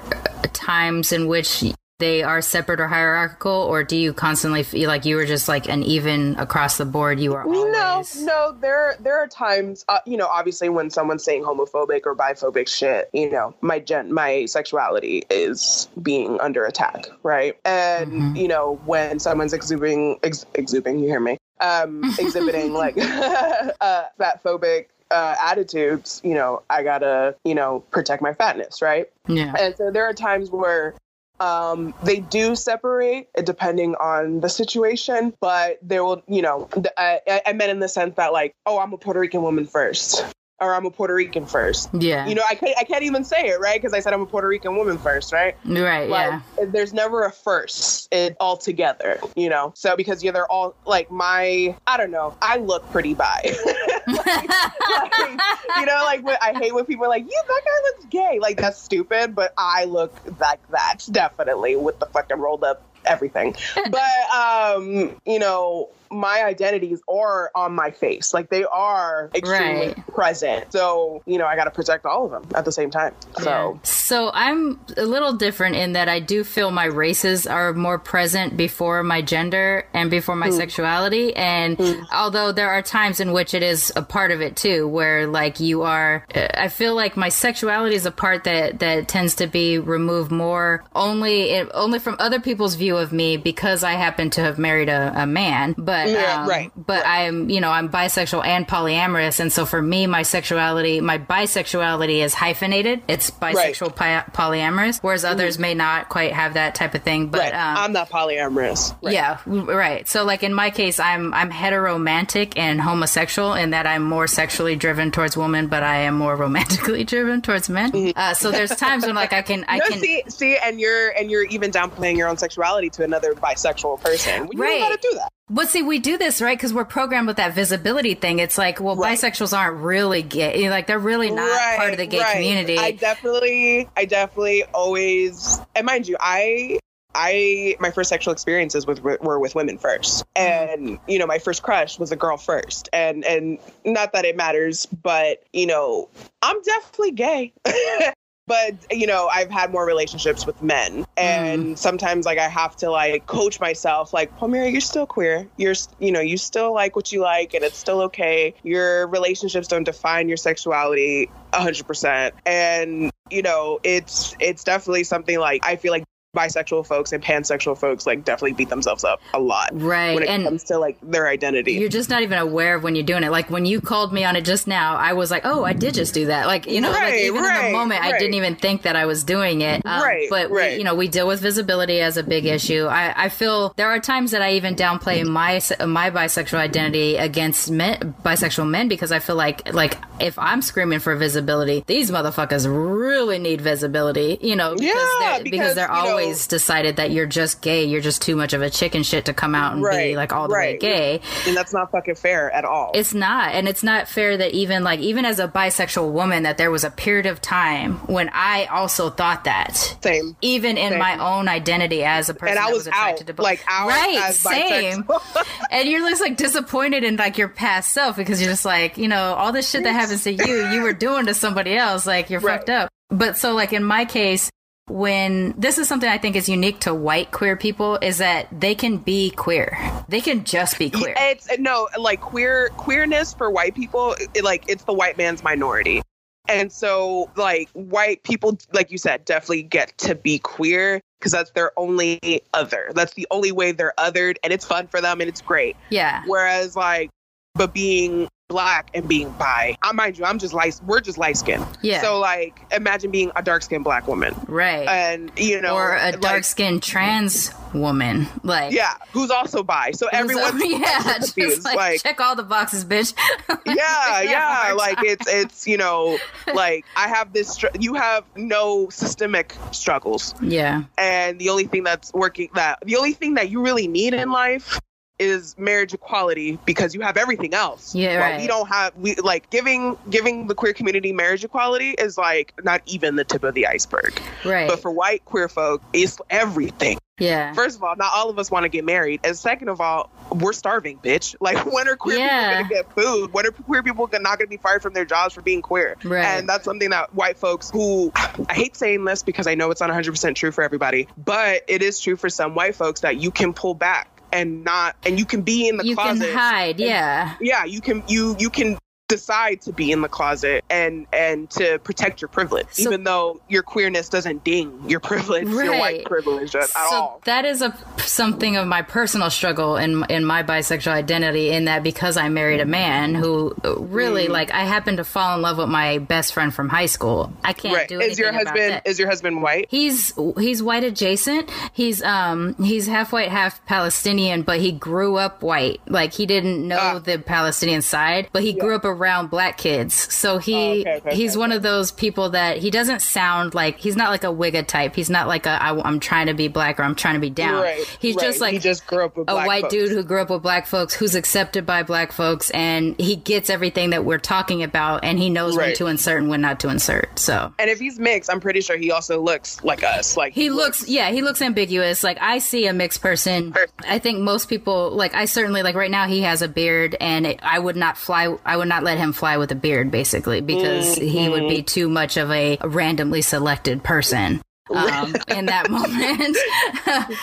times in which they are separate or hierarchical or do you constantly feel like you were just like an even across the board you are always... no no there there are times uh, you know obviously when someone's saying homophobic or biphobic shit you know my gen my sexuality is being under attack right and mm-hmm. you know when someone's exhibiting ex- exhibiting you hear me um exhibiting like uh fat phobic uh, attitudes, you know, I gotta, you know, protect my fatness, right? Yeah. And so there are times where um, they do separate depending on the situation, but there will, you know, I, I meant in the sense that like, oh, I'm a Puerto Rican woman first or I'm a Puerto Rican first. Yeah. You know, I can't, I can't even say it, right? Because I said I'm a Puerto Rican woman first, right? Right, like, yeah. There's never a first it, altogether, you know? So because yeah, they're all, like, my, I don't know, I look pretty bi. like, like, you know, like, I hate when people are like, yeah, that guy looks gay. Like, that's stupid, but I look like that, definitely, with the fucking rolled up everything. but, um, you know, my identities are on my face. Like they are extremely right. present. So, you know, I got to protect all of them at the same time. So, yeah. so I'm a little different in that I do feel my races are more present before my gender and before my mm. sexuality. And mm. although there are times in which it is a part of it too, where like you are, I feel like my sexuality is a part that, that tends to be removed more only, only from other people's view of me because I happen to have married a, a man. But but yeah, um, right. But right. I'm, you know, I'm bisexual and polyamorous, and so for me, my sexuality, my bisexuality is hyphenated. It's bisexual right. polyamorous, whereas mm-hmm. others may not quite have that type of thing. But um, I'm not polyamorous. Yeah, right. So like in my case, I'm I'm heteromantic and homosexual in that I'm more sexually driven towards women, but I am more romantically driven towards men. Mm-hmm. Uh, so there's times when like I can I no, can see see, and you're and you're even downplaying your own sexuality to another bisexual person. You Right. don't gotta do that. But see, we do this right because we're programmed with that visibility thing. It's like, well, Right. bisexuals aren't really gay. Like they're really not part of the gay right. community. I definitely, I definitely always, and mind you, I, I, my first sexual experiences with were with women first, Mm-hmm. and you know, my first crush was a girl first, and and not that it matters, but you know, I'm definitely gay. But you know, I've had more relationships with men, and Mm-hmm. sometimes like I have to like coach myself, like Palmira, you're still queer. You're, you know, you still like what you like, and it's still okay. Your relationships don't define your sexuality hundred percent. And you know, it's it's definitely something like I feel like bisexual folks and pansexual folks like definitely beat themselves up a lot right. when it and comes to like their identity. you're just not even aware of when you're doing it. Like when you called me on it just now, I was like, oh, I did just do that. Like, you know, like Right, even in the right, moment, I didn't even think that I was doing it. Um, Right, But, right. We, you know, we deal with visibility as a big issue. I, I feel there are times that I even downplay my, my bisexual identity against men, bisexual men because I feel like, like if I'm screaming for visibility, these motherfuckers really need visibility, you know, because Yeah, they're, because because, they're you know- always decided that you're just gay. You're just too much of a chicken shit to come out and be like all the way gay. and that's not fucking fair at all. It's not, and it's not fair that even like even as a bisexual woman, that there was a period of time when I also thought that. Same. Even in Same. my own identity as a person And I was was attracted out, to both, like, right? same. and you're just like disappointed in like your past self because you're just like, you know, all this shit that happens to you, you were doing to somebody else. Like you're Right. fucked up. But so like in my case, when this is something I think is unique to white queer people is that they can be queer. They can just be queer. It's no like queer queerness for white people. It, like it's the white man's minority, and so like white people, like you said, definitely get to be queer because that's their only other. That's the only way they're othered, and it's fun for them and it's great. Yeah. Whereas like, but being black and being bi, I mind you, I'm just light. We're just light skinned. Yeah. So like, imagine being a dark skinned black woman, Right. and you know, or a dark skinned trans woman. Like yeah, who's also bi. So everyone, everyone's yeah, just like, like check all the boxes, bitch. yeah yeah like it's it's you know like i have this str- you have no systemic struggles yeah, and the only thing that's working that the only thing that you really need in life is marriage equality because you have everything else Yeah, right. we don't have we like giving giving the queer community marriage equality is like not even the tip of the iceberg right. but for white queer folk it's everything yeah, First of all, not all of us want to get married. And second of all, we're starving, bitch. Like, when are queer Yeah. people going to get food? When are queer people not going to be fired from their jobs for being queer? Right. And that's something that white folks who, I hate saying this because I know it's not 100% true for everybody, but it is true for some white folks that you can pull back and not, and you can be in the you closet. can hide. Yeah, Yeah, you can, you, you can decide to be in the closet and and to protect your privilege So- even though your queerness doesn't ding your privilege your white privilege at, so all that is a something of my personal struggle in in my bisexual identity. In that because I married a man who really Mm. like I happened to fall in love with my best friend from high school. I can't right do is your husband is your husband white He's he's white adjacent. He's um he's half white, half Palestinian, but he grew up white. Like he didn't know Ah. the Palestinian side, but he grew up around black kids. So he Oh, okay, okay, he's okay, one of those people that he doesn't sound like he's not like a Wigga type. He's not like a I, am trying to be black or I'm trying to be down. Right, he's right. just like he just grew up with a white folks. dude who grew up with black folks who's accepted by black folks and he gets everything that we're talking about and he knows when to insert and when not to insert. So and if he's mixed i'm pretty sure he also looks like us like he looks yeah he looks ambiguous like i see a mixed person i think most people like i certainly like right now he has a beard and it, i would not fly i would not let him fly with a beard basically because he would be too much of a randomly selected person um, in that moment.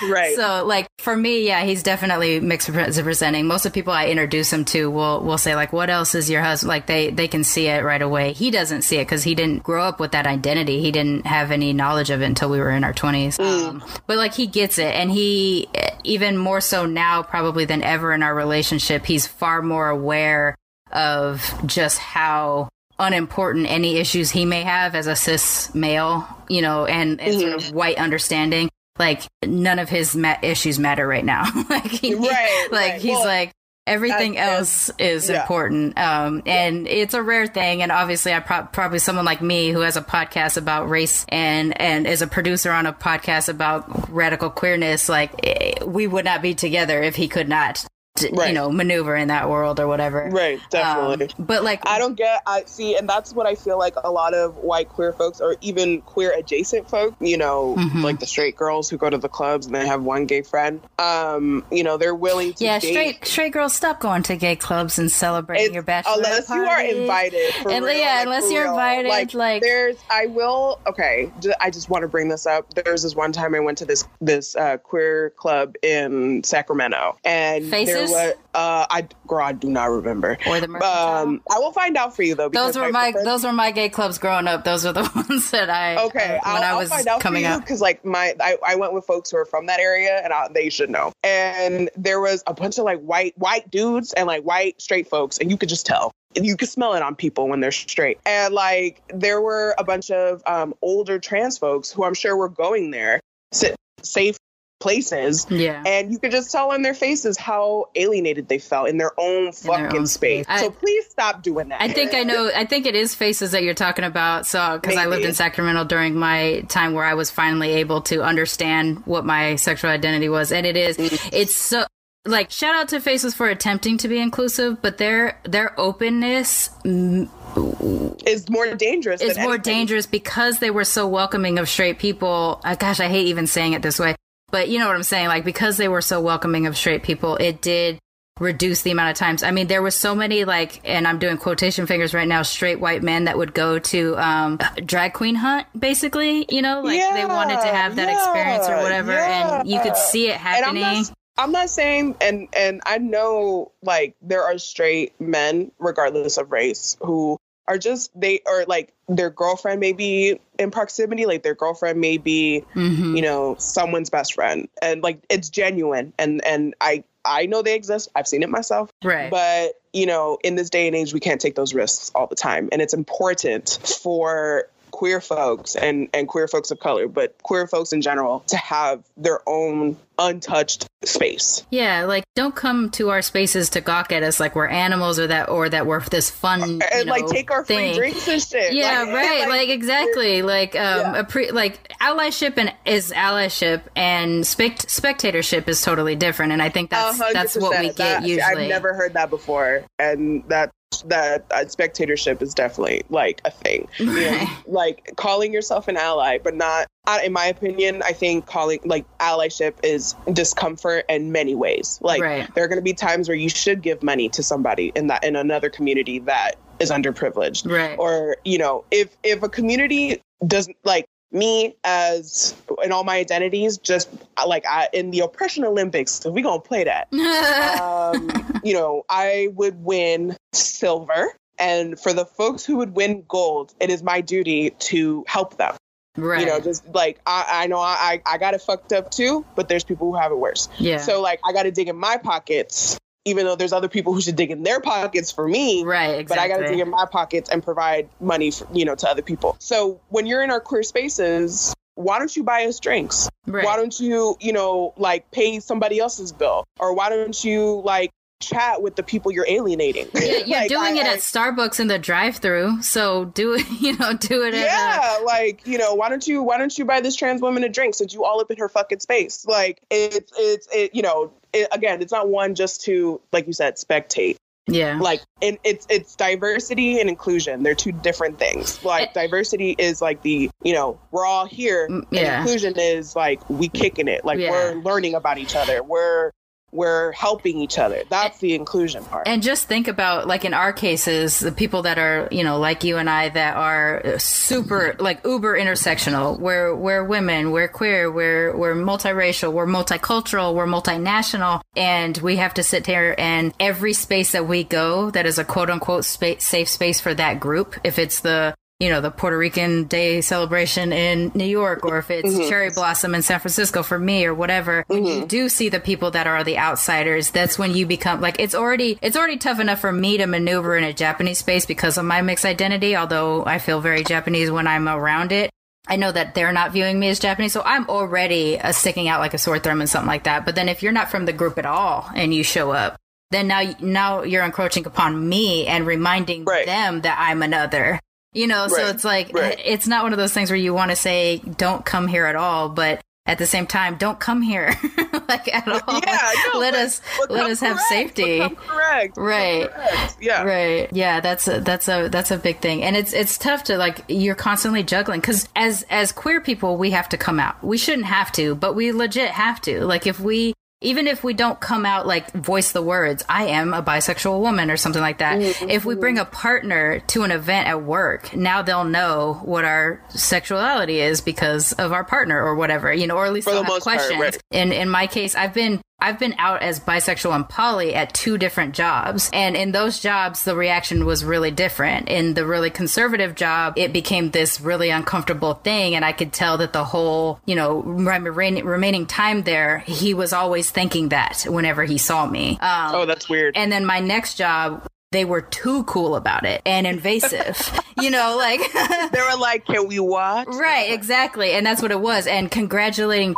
Right. So like for me yeah he's definitely mixed representing most of the people i introduce him to will will say like what else is your husband? Like they they can see it right away. He doesn't see it because he didn't grow up with that identity. He didn't have any knowledge of it until we were in our 20s um, but like he gets it. And he even more so now probably than ever in our relationship he's far more aware of just how unimportant any issues he may have as a cis male, you know, and, and sort of white understanding. Like none of his ma- issues matter right now. like he, Right, like right. he's Well, like Everything and- else is yeah. important. Um, and it's a rare thing. And obviously, I pro- probably someone like me who has a podcast about race and, and is a producer on a podcast about radical queerness, like eh, we would not be together if he could not, d- you know, maneuver in that world or whatever. Right, definitely. Um, but like, I don't get I see and that's what I feel like a lot of white queer folks or even queer adjacent folk, you know, Mhm. like the straight girls who go to the clubs and they have one gay friend. Um, you know, they're willing to yeah, date straight straight girls, stop going to gay clubs and celebrating It's- your bachelor unless you are invited And- real, yeah, like, unless you're real. invited, like- there's i will okay i just want to bring this up there's this one time i went to this this uh, queer club in sacramento and Faces? Was uh i girl i do not remember Or the um i will find out for you though Those were my those were my gay clubs growing up. Those were the ones that I Okay, uh, when I'll, I was I'll find out coming for you up. because like my I, I went with folks who are from that area and I, they should know. And there was a bunch of like white white dudes and like white straight folks, and you could just tell. You could smell it on people when they're straight. And like there were a bunch of um, older trans folks who I'm sure were going there, sit, safe places. Yeah. And you could just tell on their faces how alienated they felt in their own their fucking own space. I- so please stop doing that. I think I know. I think it is faces that you're talking about. So, because I lived in Sacramento during my time where I was finally able to understand what my sexual identity was, and it is, Mm-hmm. it's so like shout out to faces for attempting to be inclusive, but their their openness mm, It's more dangerous. It's more anything. dangerous because they were so welcoming of straight people. Uh, gosh, I hate even saying it this way, but you know what I'm saying. Like because they were so welcoming of straight people, it did reduce the amount of times. I mean, there was so many like, and I'm doing quotation fingers right now, straight white men that would go to um, drag queen hunt, basically. You know, like they wanted to have that yeah, experience or whatever, and you could see it happening. I'm not saying, and and I know like there are straight men, regardless of race, who are just they are like their girlfriend may be in proximity, like their girlfriend may be, Mhm. you know, someone's best friend, and like it's genuine, and and I I know they exist. I've seen it myself. Right. But, you know, in this day and age, we can't take those risks all the time. And it's important for queer folks and, and queer folks of color, but queer folks in general to have their own untouched space. Yeah, like don't come to our spaces to gawk at us like we're animals or that or that we're this fun you And like take our thing. free drinks and shit. Yeah, Like- right. Like, exactly. Like um, Yeah. a pre like allyship and is allyship and spect- spectatorship is totally different. And I think that's that's what we get That- usually. I've never heard that before, and that that uh, spectatorship is definitely like a thing. You know, like calling yourself an ally, but not. uh, In my opinion, I think calling like allyship is discomfort in many ways. Like Right. there are going to be times where you should give money to somebody in that in another community that is underprivileged, Right. or you know, if if a community doesn't like me as in all my identities, just like I, in the oppression Olympics, so we gonna play that um, you know, I would win silver. And for the folks who would win gold, it is my duty to help them. right. You know, just like I, I know I, I got it fucked up too, but there's people who have it worse. yeah. So like I got to dig in my pockets, even though there's other people who should dig in their pockets for me. right. Exactly. But I got to dig in my pockets and provide money, for, you know, to other people. So when you're in our queer spaces, why don't you buy us drinks? right. Why don't you, you know, like pay somebody else's bill? Or why don't you like chat with the people you're alienating? Yeah, you're Like, doing I- it I- at Starbucks in the drive-through, so do it. You know, do it. At, uh, yeah, like you know, why don't you why don't you buy this trans woman a drink since you all up in her fucking space? Like it's it's it you know it, again, it's not one just to like you said spectate. yeah. Like and it's it's diversity and inclusion. They're two different things. Like diversity is like the you know we're all here. Mm, and inclusion is like we kicking it. Like Yeah. we're learning about each other. We're we're helping each other. That's the inclusion part. And just think about, like in our cases, the people that are, you know, like you and I, that are super, like uber intersectional. We're we're women, we're queer, we're we're multiracial, we're multicultural, we're multinational, and we have to sit here and every space that we go that is a quote unquote spa- safe space for that group, if it's the you know, the Puerto Rican Day celebration in New York, or if it's Mm-hmm. Cherry Blossom in San Francisco for me, or whatever. When you do see the people that are the outsiders, that's when you become like it's already it's already tough enough for me to maneuver in a Japanese space because of my mixed identity. Although I feel very Japanese when I'm around it. I know that they're not viewing me as Japanese, so I'm already uh, sticking out like a sore thumb and something like that. But then if you're not from the group at all and you show up, then now now you're encroaching upon me and reminding Right. them that I'm another. You know, so it's like Right. it's not one of those things where you want to say don't come here at all, but at the same time, don't come here like at all. Yeah, no, let but- us but let us have correct, safety. correct. Right. correct. Yeah. Right. Yeah, that's a, that's a that's a big thing. And it's it's tough to like you're constantly juggling cuz as as queer people we have to come out. We shouldn't have to, but we legit have to. Like if we even if we don't come out like voice the words, I am a bisexual woman or something like that. Mm-hmm. If we bring a partner to an event at work, now they'll know what our sexuality is because of our partner or whatever, you know, or at least they'll the have most part, questions. right. In in my case, I've been I've been out as bisexual and poly at two different jobs. And in those jobs, the reaction was really different. In the really conservative job, it became this really uncomfortable thing. And I could tell that the whole, you know, remaining, time there, he was always thinking that whenever he saw me. Um, Oh, that's weird. and then my next job, they were too cool about it and invasive, you know, like. they were like, "Can we watch?" Right, exactly. And that's what it was. And congratulating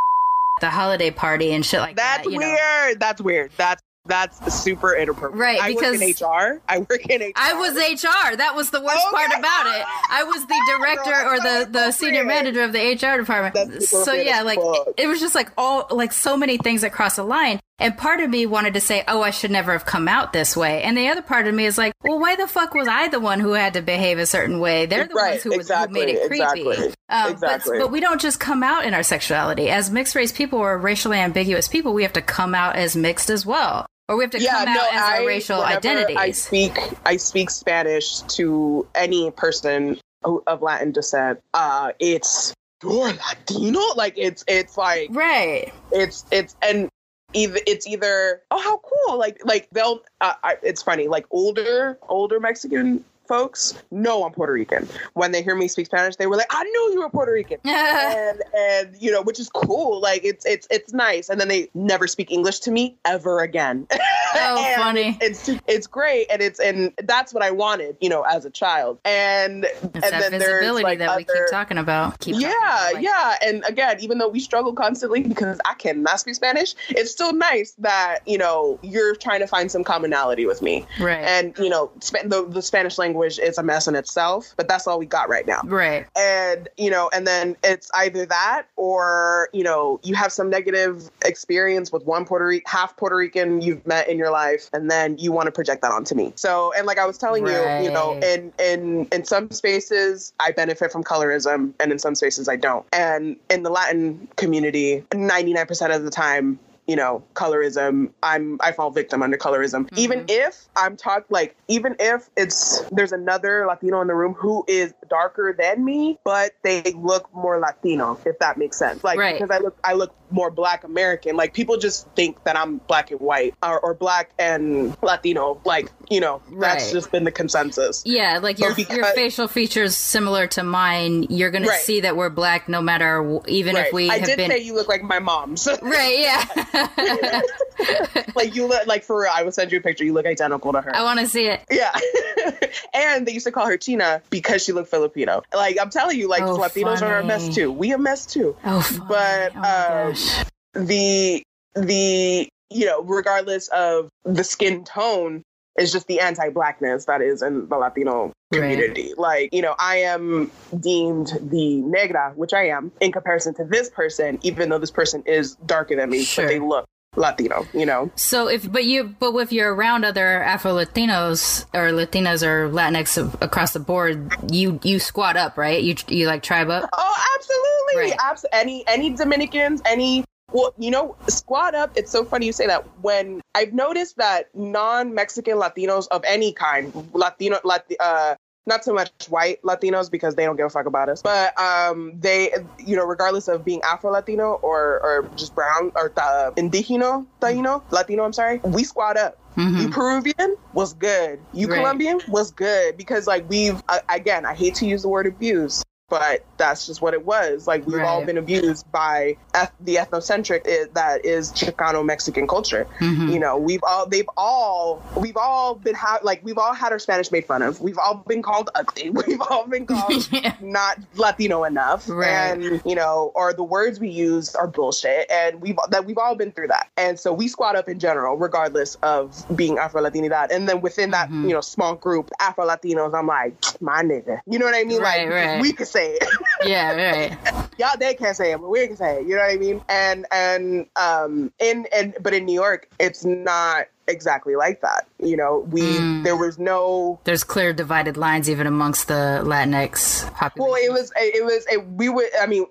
the holiday party and shit like That's that. know. weird. That's weird. That's that's super inappropriate. Right, I because- work in HR. I work in HR. I was HR. That was the worst Oh part about it. I was the director No, or the, the senior manager of the HR department. That's So yeah, like fuck. it was just like all like so many things that cross the line. And part of me wanted to say, "Oh, I should never have come out this way." And the other part of me is like, "Well, why the fuck was I the one who had to behave a certain way? They're the Right, ones who, was, who made it creepy." exactly, Um, exactly. But, but we don't just come out in our sexuality. As mixed race people or racially ambiguous people, we have to come out as mixed as well, or we have to yeah, come no, out as I, our racial identities. I speak, I speak Spanish to any person of Latin descent. Uh, it's you're Latino. Like it's it's like right. it's it's and either it's either oh how cool like like they'll uh, I, it's funny like older older Mexican folks know I'm Puerto Rican when they hear me speak Spanish they were like I knew you were Puerto Rican and and you know which is cool like it's it's it's nice and then they never speak English to me ever again Oh, funny. it's it's great and it's and that's what I wanted you know as a child and It's and that then there's visibility like that we keep other- talking about. Keep talking yeah, about, like- yeah. And again, even though we struggle constantly because I cannot speak Spanish, it's still nice that, you know, you're trying to find some commonality with me. Right. And, you know, the, the Spanish language is a mess in itself, but that's all we got right now. right. And, you know, and then it's either that or, you know, you have some negative experience with one Puerto Rican, half Puerto Rican you've met in your life, and then you want to project that onto me. So, and like I was telling you, you know, Right. in in in some spaces I benefit from colorism, and in some spaces I don't. And in the Latin community, ninety nine percent of the time. You know, colorism. I'm I fall victim under colorism. Mm-hmm. Even if I'm talk like, even if it's there's another Latino in the room who is darker than me, but they look more Latino, if that makes sense. Like Right. because I look I look more Black American. Like people just think that I'm black and white or, or black and Latino. Like you know, that's Right. just been the consensus. Yeah, like your because- your facial features similar to mine. You're gonna Right. see that we're black, no matter even if we I have did been. say you look like my mom's. Right. Yeah. like you look like for real. I will send you a picture. You look identical to her. I want to see it. Yeah. and they used to call her Tina because she looked Filipino. Like I'm telling you, like Oh, Latinos are a mess too. We a mess too. Oh, funny. But, oh um. The the you know, regardless of the skin tone, is just the anti-blackness that is in the Latino Right. community. Like, you know, I am deemed the negra, which I am, in comparison to this person, even though this person is darker than me, Sure. but they look Latino, you know? So if but you but if you're around other Afro Latinos or Latinas or Latinx across the board, you you squat up, right? You you like tribe up. Oh, absolutely. Right. Abs- any any Dominicans, any well, you know, squad up. It's so funny you say that. When I've noticed that non-Mexican Latinos of any kind, Latino, Lat- uh, not so much white Latinos because they don't give a fuck about us, but um, they, you know, regardless of being Afro Latino or or just brown or uh, indigeno, Taino, Latino, I'm sorry, we squad up. Mhm. You Peruvian was good. You Right. Colombian was good because like we've uh, again, I hate to use the word abuse, but that's just what it was. Like we've all been abused by eth- the ethnocentric i- that is Chicano Mexican culture. Mhm. You know, we've all they've all we've all been ha- like we've all had our Spanish made fun of. We've all been called ugly. We've all been called Yeah. not Latino enough, Right. and you know, or the words we use are bullshit, and we've that we've all been through that, and so we squat up in general, regardless of being Afro Latinidad, and then within that Mhm. you know small group Afro Latinos, I'm like my nigga, you know what I mean? Right, like right. we can say it, yeah, right. y'all they can't say it, but we can say it, you know what I mean? And and um in and but in New York, it's not exactly like that. You know, we Mm. there was no There's clear divided lines even amongst the Latinx population. Well, it was it was it, we would I mean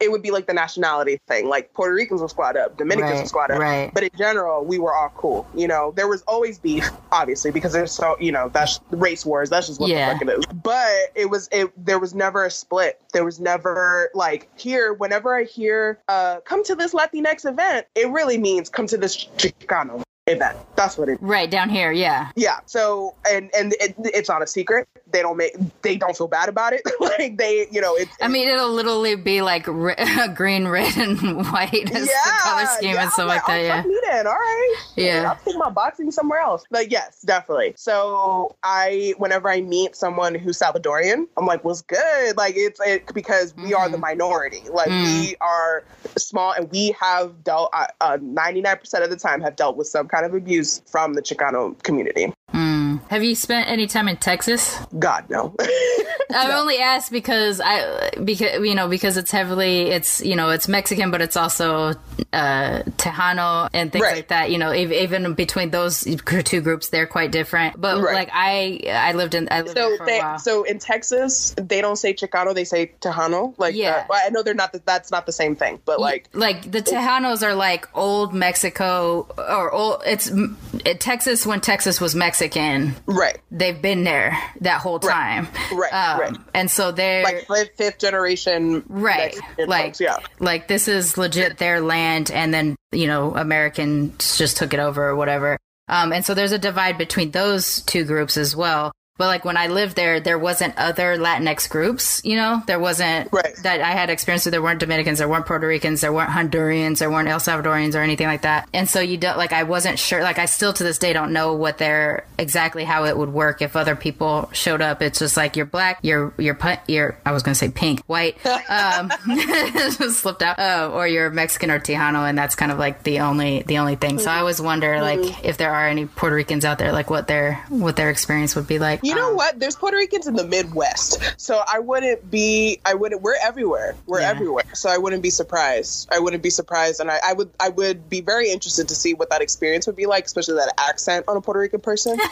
it would be like the nationality thing. Like Puerto Ricans would squad up, Dominicans Right, would squad up, right. but in general we were all cool. You know, there was always beef, obviously, because there's so you know that's race wars. That's just what Yeah. the fuck it is. But it was it there was never a split. There was never like here. Whenever I hear uh come to this Latinx event, it really means come to this Chicano event. That's what it right down here, yeah. yeah. So and and it, it's not a secret. They don't make they don't feel bad about it. like they you know it's. I mean, it'll literally be like re- green, red, and white as the color scheme yeah, and stuff I'm like that. Yeah. me then. All right. Yeah. I'll take my boxing somewhere else. But yes, definitely. So I, whenever I meet someone who's Salvadorian, I'm like, what's good? Like it's it, because we are the Mhm. minority. Like Mm. we are small and we have dealt, uh, uh, 99% of the time have dealt with some kind of abuse from the Chicano community. Have you spent any time in Texas? God, no. I only asked because I because you know because it's heavily it's you know it's Mexican but it's also uh Tejano and things Right. like that. You know ev- even between those two groups they're quite different. But Right. like I I lived in I lived So for they, a while. so in Texas, they don't say Chicano, they say Tejano. Like, Yeah. uh, well, I know they're not. The, that's not the same thing, but like, like the Tejanos are like old Mexico or old it's it, Texas when Texas was Mexican. Right, They've been there that whole time. Right, Um, right. And so they're like fifth, fifth generation, right like folks, yeah, like this is legit their land and then you know americans just took it over or whatever. Um and so there's a divide between those two groups as well but like when I lived there, there wasn't other Latinx groups, you know, there wasn't Right. that I had experience with. There weren't Dominicans, there weren't Puerto Ricans, there weren't Hondurans, there weren't El Salvadorians or anything like that. And so you don't like, I wasn't sure, like, I still to this day don't know what their exactly how it would work if other people showed up. It's just like you're black, you're, you're, you're, I was going to say pink, white, um, just slipped out, uh, or you're Mexican or Tejano. And that's kind of like the only, the only thing. So I always wonder, like, if there are any Puerto Ricans out there, like what their, what their experience would be like. You know Um, what? There's Puerto Ricans in the Midwest, so I wouldn't be. I wouldn't. We're everywhere. We're Yeah. everywhere. So I wouldn't be surprised. I wouldn't be surprised, and I, I would. I would be very interested to see what that experience would be like, especially that accent on a Puerto Rican person.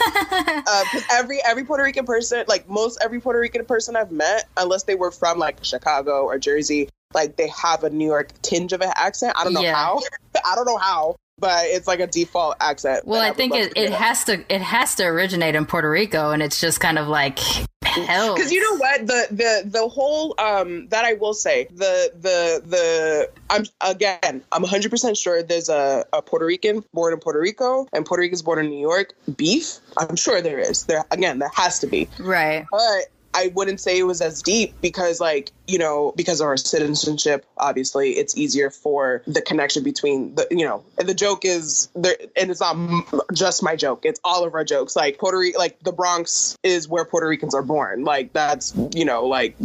Because every every Puerto Rican person, like most every Puerto Rican person I've met, unless they were from like Chicago or Jersey, like they have a New York tinge of an accent. I don't know Yeah. how. I don't know how, but it's like a default accent. Well, that I think it, it has to it has to originate in Puerto Rico, and it's just kind of like hell. because you know what the the the whole um that i will say the the the i'm again i'm 100% sure there's a, a puerto rican born in puerto rico and puerto ricans born in new york beef i'm sure there is there again there has to be right? but i wouldn't say it was as deep because like you know because of our citizenship obviously it's easier for the connection between the you know and the joke is there and it's not just my joke it's all of our jokes like puerto rico like the bronx is where puerto ricans are born like that's you know like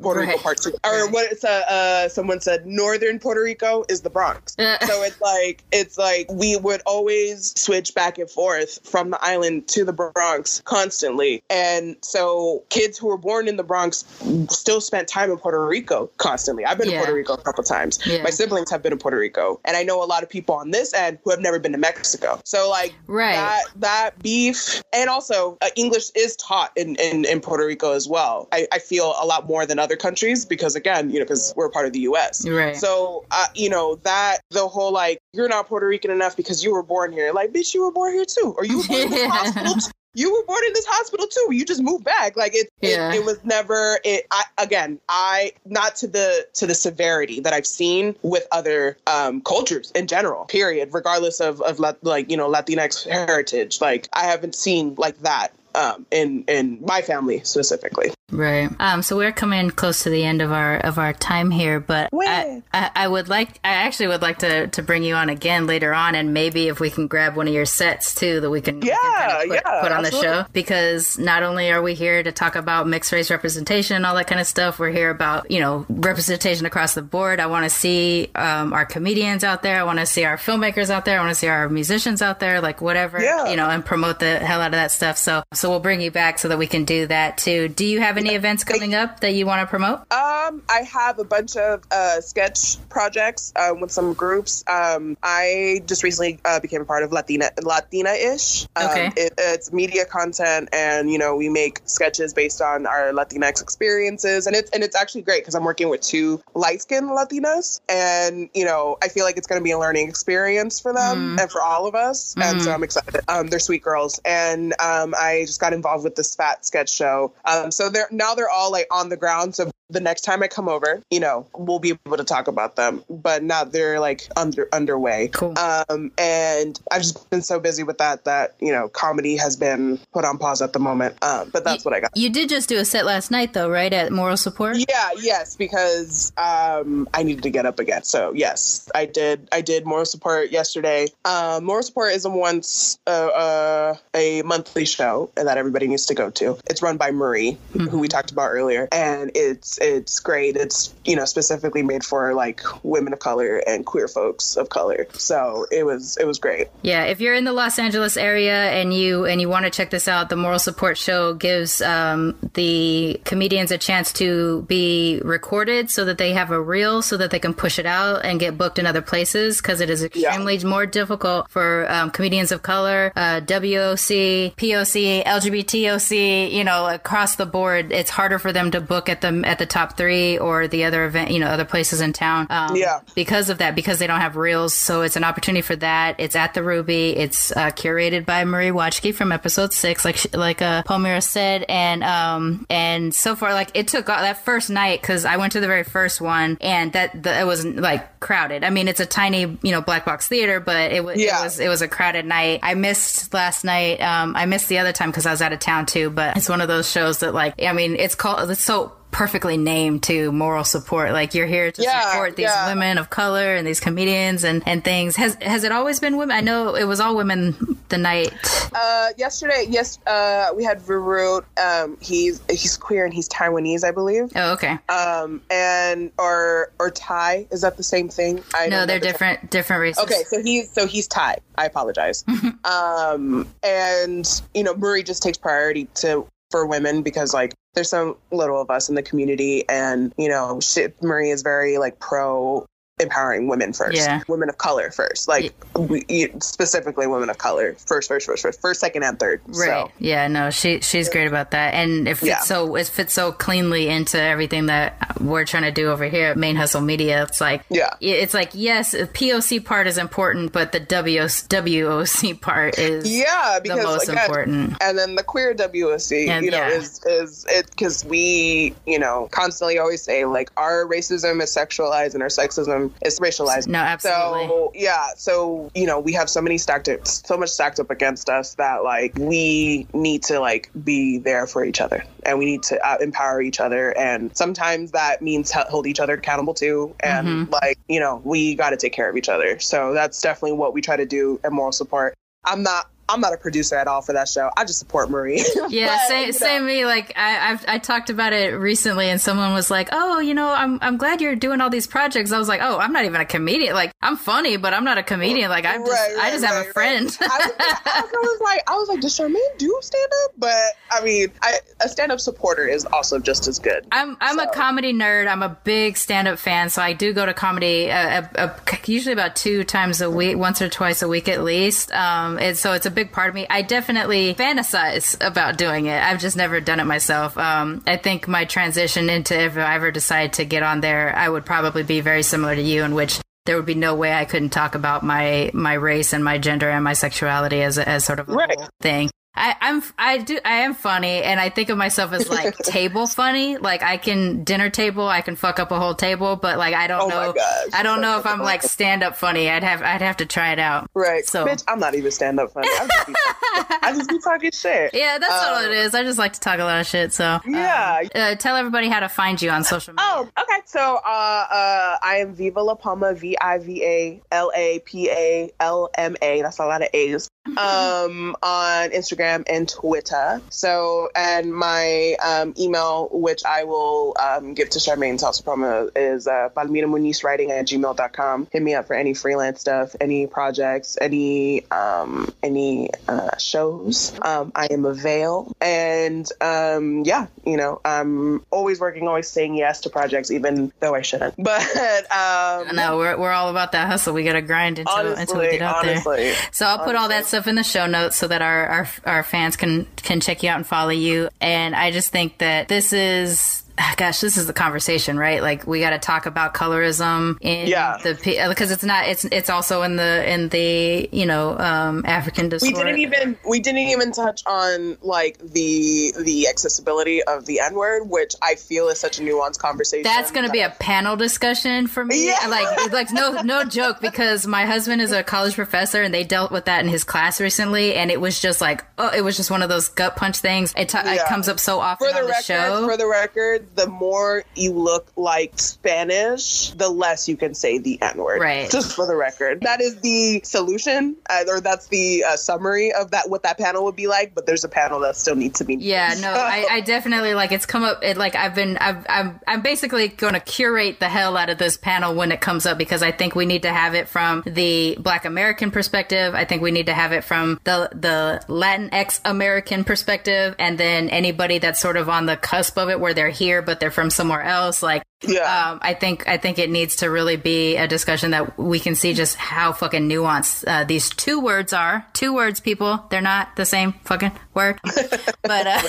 puerto rico Right. part two or what it's uh, uh someone said northern puerto rico is the bronx so it's like it's like we would always switch back and forth from the island to the Bronx constantly. And so kids who were born in the Bronx still spent time in Puerto Rico constantly. I've been Yeah. to Puerto Rico a couple times. Yeah. My siblings have been to Puerto Rico, and I know a lot of people on this end who have never been to Mexico. So like Right. that that beef, and also uh, English is taught in, in in Puerto Rico as well. I, I feel a lot more than other countries because again, you know, because we're part of the U.S. Right. So, uh, you know, that the whole like, you're not Puerto Rican enough because you were born here. Like, bitch, you were born here too. Or you were born in hospital. You were born in this hospital too. You just moved back. Like it, Yeah. it, it was never. It I, again. I not to the to the severity that I've seen with other um, cultures in general. Period. Regardless of of like you know Latinx heritage. Like I haven't seen like that um, in in my family specifically. Right. Um, so we're coming close to the end of our of our time here, but I, I, I, would like I actually would like to, to bring you on again later on, and maybe if we can grab one of your sets too that we can yeah we can put, yeah, put on absolutely. the show because not only are we here to talk about mixed race representation and all that kind of stuff, we're here about you know representation across the board. I want to see um, our comedians out there. I want to see our filmmakers out there. I want to see our musicians out there, like whatever yeah. you know, and promote the hell out of that stuff. So so we'll bring you back so that we can do that too. Do you have any events coming up that you want to promote? Um, I have a bunch of uh, sketch projects um, with some groups. Um, I just recently uh, became a part of Latina Latina ish. Um, okay. It, it's media content, and you know we make sketches based on our Latinx experiences, and it's and it's actually great because I'm working with two light skinned Latinas, and you know I feel like it's going to be a learning experience for them Mm. and for all of us, and so I'm excited. Um, they're sweet girls, and um, I just got involved with this fat sketch show. Um, so they're now they're all like on the ground. So the next time I come over, you know, we'll be able to talk about them. But now they're like under underway. Cool. Um, and I've just been so busy with that that you know comedy has been put on pause at the moment. Um, but that's what I got. You did just do a set last night, though, right? At Moral Support. Yeah, yes, because um, I needed to get up again. So yes, I did. I did moral support yesterday. Um, moral support is a once uh, uh, a monthly show that everybody needs to go to. It's run by Marie, who we talked about earlier, and it's it's great. It's you know specifically made for like women of color and queer folks of color. So it was it was great. Yeah, if you're in the Los Angeles area and you and you want to check this out, the Moral Support Show gives um, the comedians a chance to be recorded so that they have a reel so that they can push it out and get booked in other places because it is extremely more difficult for um, comedians of color, uh, WOC, POC, LGBTOC, you know, across the board. It's harder for them to book at the at the top three or the other event, you know, other places in town. Um, Yeah. because of that, because they don't have reels. So it's an opportunity for that. It's at the Ruby. It's uh, curated by Marie Watchke from episode six, like she- like uh, Palmira said, and um and so far, like it took uh, that first night because I went to the very first one, and that the, it was like crowded. I mean, it's a tiny you know black box theater, but it, wa- Yeah. it was it was a crowded night. I missed last night. Um, I missed the other time because I was out of town too. But it's one of those shows that like I mean, it's called it's so perfectly named to moral support like you're here to Yeah, support these yeah. women of color and these comedians and and things has has it always been women i know it was all women the night Uh, yesterday, yes, uh, we had Varut. Um, he's he's queer and he's Taiwanese, I believe. oh okay Um, and or or Thai is that the same thing? I no they're the- different different races Okay, so he's so he's Thai. I apologize. um, and you know, Murray just takes priority to for women because like there's so little of us in the community, and you know, shit, Murray is very like pro empowering women first, Yeah. women of color first, like we, specifically women of color first, first, first, first, first, second, and third. Right. So Yeah. No. She she's great about that, and it fits Yeah. so it fits so cleanly into everything that we're trying to do over here at ManeHustle Media. It's like Yeah. it's like yes, the POC part is important, but the WOC, WOC part is yeah, the because most again, important. and then the queer WSC, And- you know, yeah. is is it because we, you know, constantly always say like our racism is sexualized and our sexism is racialized. No, absolutely. So yeah, so you know, we have so many stacked up, so much stacked up against us that like we need to like be there for each other and we need to uh, empower each other, and sometimes that means hold each other accountable too, and Mm-hmm. like you know, we got to take care of each other. So that's definitely what we try to do at Moral Support. I'm not. I'm not a producer at all for that show. I just support Marie. Yeah, But, same, you know, same me. Like I, I've I talked about it recently, and someone was like, "Oh, you know, I'm I'm glad you're doing all these projects." I was like, "Oh, I'm not even a comedian. Like I'm funny, but I'm not a comedian. Like I'm just Right, I right, just have a friend." right. I, was, I was like, I was like, does Sharmane do stand up? But I mean, I, a stand up supporter is also just as good. I'm I'm a comedy nerd. I'm a big stand up fan, so I do go to comedy uh, uh, uh, usually about two times a week, once or twice a week at least. Um, and so it's a big part of me. I definitely fantasize about doing it. I've just never done it myself. Um, I think my transition into if I ever decide to get on there, I would probably be very similar to you, in which there would be no way I couldn't talk about my my race and my gender and my sexuality as a, as sort of a Right. thing. I, I'm I do I am funny, and I think of myself as like table funny. Like I can dinner table, I can fuck up a whole table, but like I don't Oh know. I don't know if I'm like stand up funny. I'd have I'd have to try it out. Right. So- Bitch, I'm not even stand up funny. I just be, I just be talking shit. Yeah, that's all Um, it is. I just like to talk a lot of shit. So um, Yeah. uh, tell everybody how to find you on social media. Oh, okay. So uh, uh, I am Viva La Palma, V I V A L A P A L M A. That's a lot of A's. Um, on Instagram and Twitter. So, and my um, email, which I will um, give to Sharmane Salsa Palma, is uh, Palmira Muniz writing at gmail.com. Hit me up for any freelance stuff, any projects, any um, any uh, shows. Um, I am avail, and um, yeah, you know, I'm always working, always saying yes to projects, even though I shouldn't. But um, No, we're, we're all about that hustle. We got to grind until, until we get out there. So I'll put all that honestly. Stuff in the show notes so that our, our our fans can can check you out and follow you. And I just think that this is gosh, this is the conversation, right? Like we got to talk about colorism in Yeah. the because it's not it's it's also in the in the you know um African we didn't even we didn't even touch on like the the accessibility of the N word, which I feel is such a nuanced conversation. That's going to be a panel discussion for me. Yeah. Like, like no, no joke, because my husband is a college professor, and they dealt with that in his class recently, and it was just like, oh, it was just one of those gut punch things. It, t- it comes up so often for the on the record, show. for the record, the more you look like Spanish, the less you can say the N word. Right. Just for the record, that is the solution, uh, or that's the uh, summary of that. What that panel would be like. But there's a panel that still needs to be. yeah, no, I, I definitely like it's come up. It like I've been, I've, I'm, I'm basically going to curate the hell out of this panel when it comes up because I think we need to have it from the Black American perspective. I think we need to have it from the the Latinx American perspective, and then anybody that's sort of on the cusp of it, where they're here but they're from somewhere else. Like, Yeah. um, I think I think it needs to really be a discussion that we can see just how fucking nuanced uh, these two words are. Two words, people. They're not the same fucking word, but. Uh,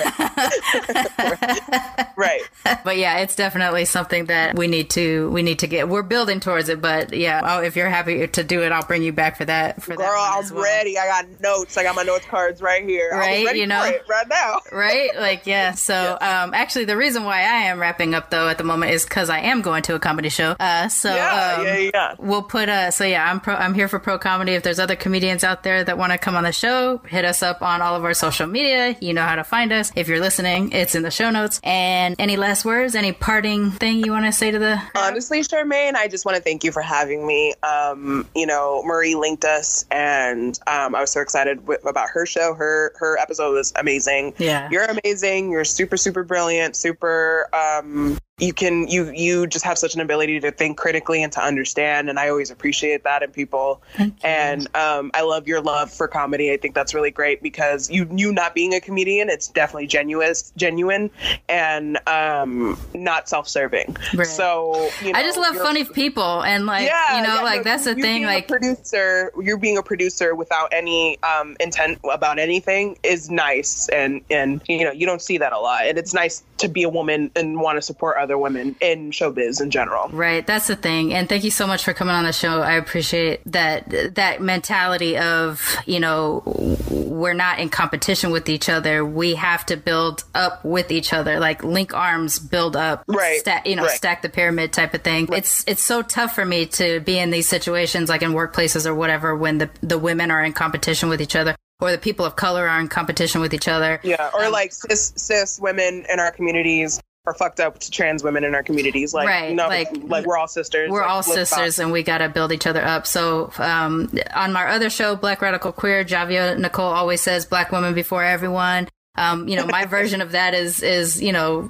right. but yeah, it's definitely something that we need to we need to get. We're building towards it, but yeah, oh, if you're happy to do it, I'll bring you back for that. For Girl, one I'm well. ready. I got notes. I got my notes cards right here. Right, I'm ready you know? right now. right? Like, yeah. So, um, actually, the reason why I am wrapping up though at the moment is because I am going to a comedy show. Uh, so Yeah, um, yeah, yeah. We'll put uh so yeah, I'm pro I'm here for pro comedy. If there's other comedians out there that want to come on the show, hit us up on all of our social media. You know how to find us. If you're listening, it's in the show notes. And any last words, any parting thing you want to say to the Honestly, Sharmane, I just want to thank you for having me. Um, you know, Marie linked us, and um, I was so excited with, about her show. Her her episode was amazing. Yeah. you're amazing. You're super super brilliant. Super. Um, you can you you just have such an ability to think critically and to understand, and I always appreciate that in people. And um, I love your love for comedy. I think that's really great because you you not being a comedian, it's definitely genuine, genuine, and um, not self-serving. Right. So you know, I just love funny people and like yeah, you know yeah, like that's the thing like a producer, you're being a producer without any um, intent about anything is nice, and and you know you don't see that a lot, and it's nice to be a woman and want to support other women in showbiz in general. Right, that's the thing. And thank you so much for coming on the show. I appreciate that that mentality of, you know, we're not in competition with each other. We have to build up with each other. Like link arms, build up. Right, Stack, you know, right. stack the pyramid type of thing. It's it's so tough for me to be in these situations like in workplaces or whatever when the the women are in competition with each other or the people of color are in competition with each other. Yeah, or Um, like cis cis women in our communities are fucked up to trans women in our communities. Like Right, no, like- like, we're all sisters. We're Like, all sisters and we got to build each other up. So, um, on my other show, Black Radical Queer, Javia Nicole always says black women before everyone. Um, you know, my version of that is, is, you know,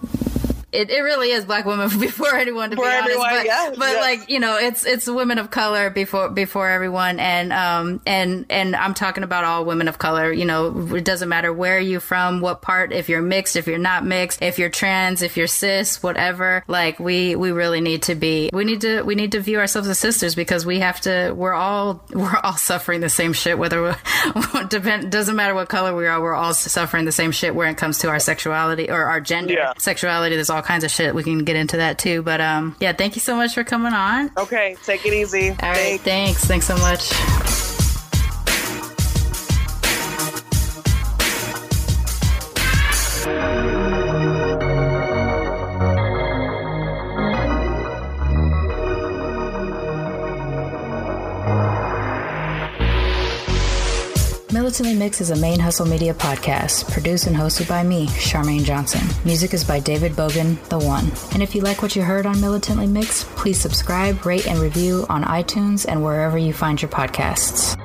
it, it really is black women before anyone to Before be honest. everyone, but yeah, but yeah. like, you know, it's it's women of color before before everyone and um and and I'm talking about all women of color, you know, it doesn't matter where you're from, what part, if you're mixed, if you're not mixed, if you're trans, if you're cis, whatever. Like we we really need to be we need to we need to view ourselves as sisters because we have to we're all we're all suffering the same shit whether we depend doesn't matter what color we are, we're all suffering the same shit when it comes to our sexuality or our gender. Yeah. Sexuality, there's all kinds of shit. We can get into that too. But um yeah, thank you so much for coming on. Okay, take it easy. All right, Thanks. thanks. Thanks so much. Militantly Mixed is a ManeHustle Media podcast, produced and hosted by me, Sharmane Johnson. Music is by David Bogan, The One. And if you like what you heard on Militantly Mixed, please subscribe, rate, and review on iTunes and wherever you find your podcasts.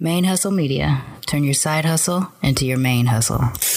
ManeHustle Media. Turn your side hustle into your ManeHustle.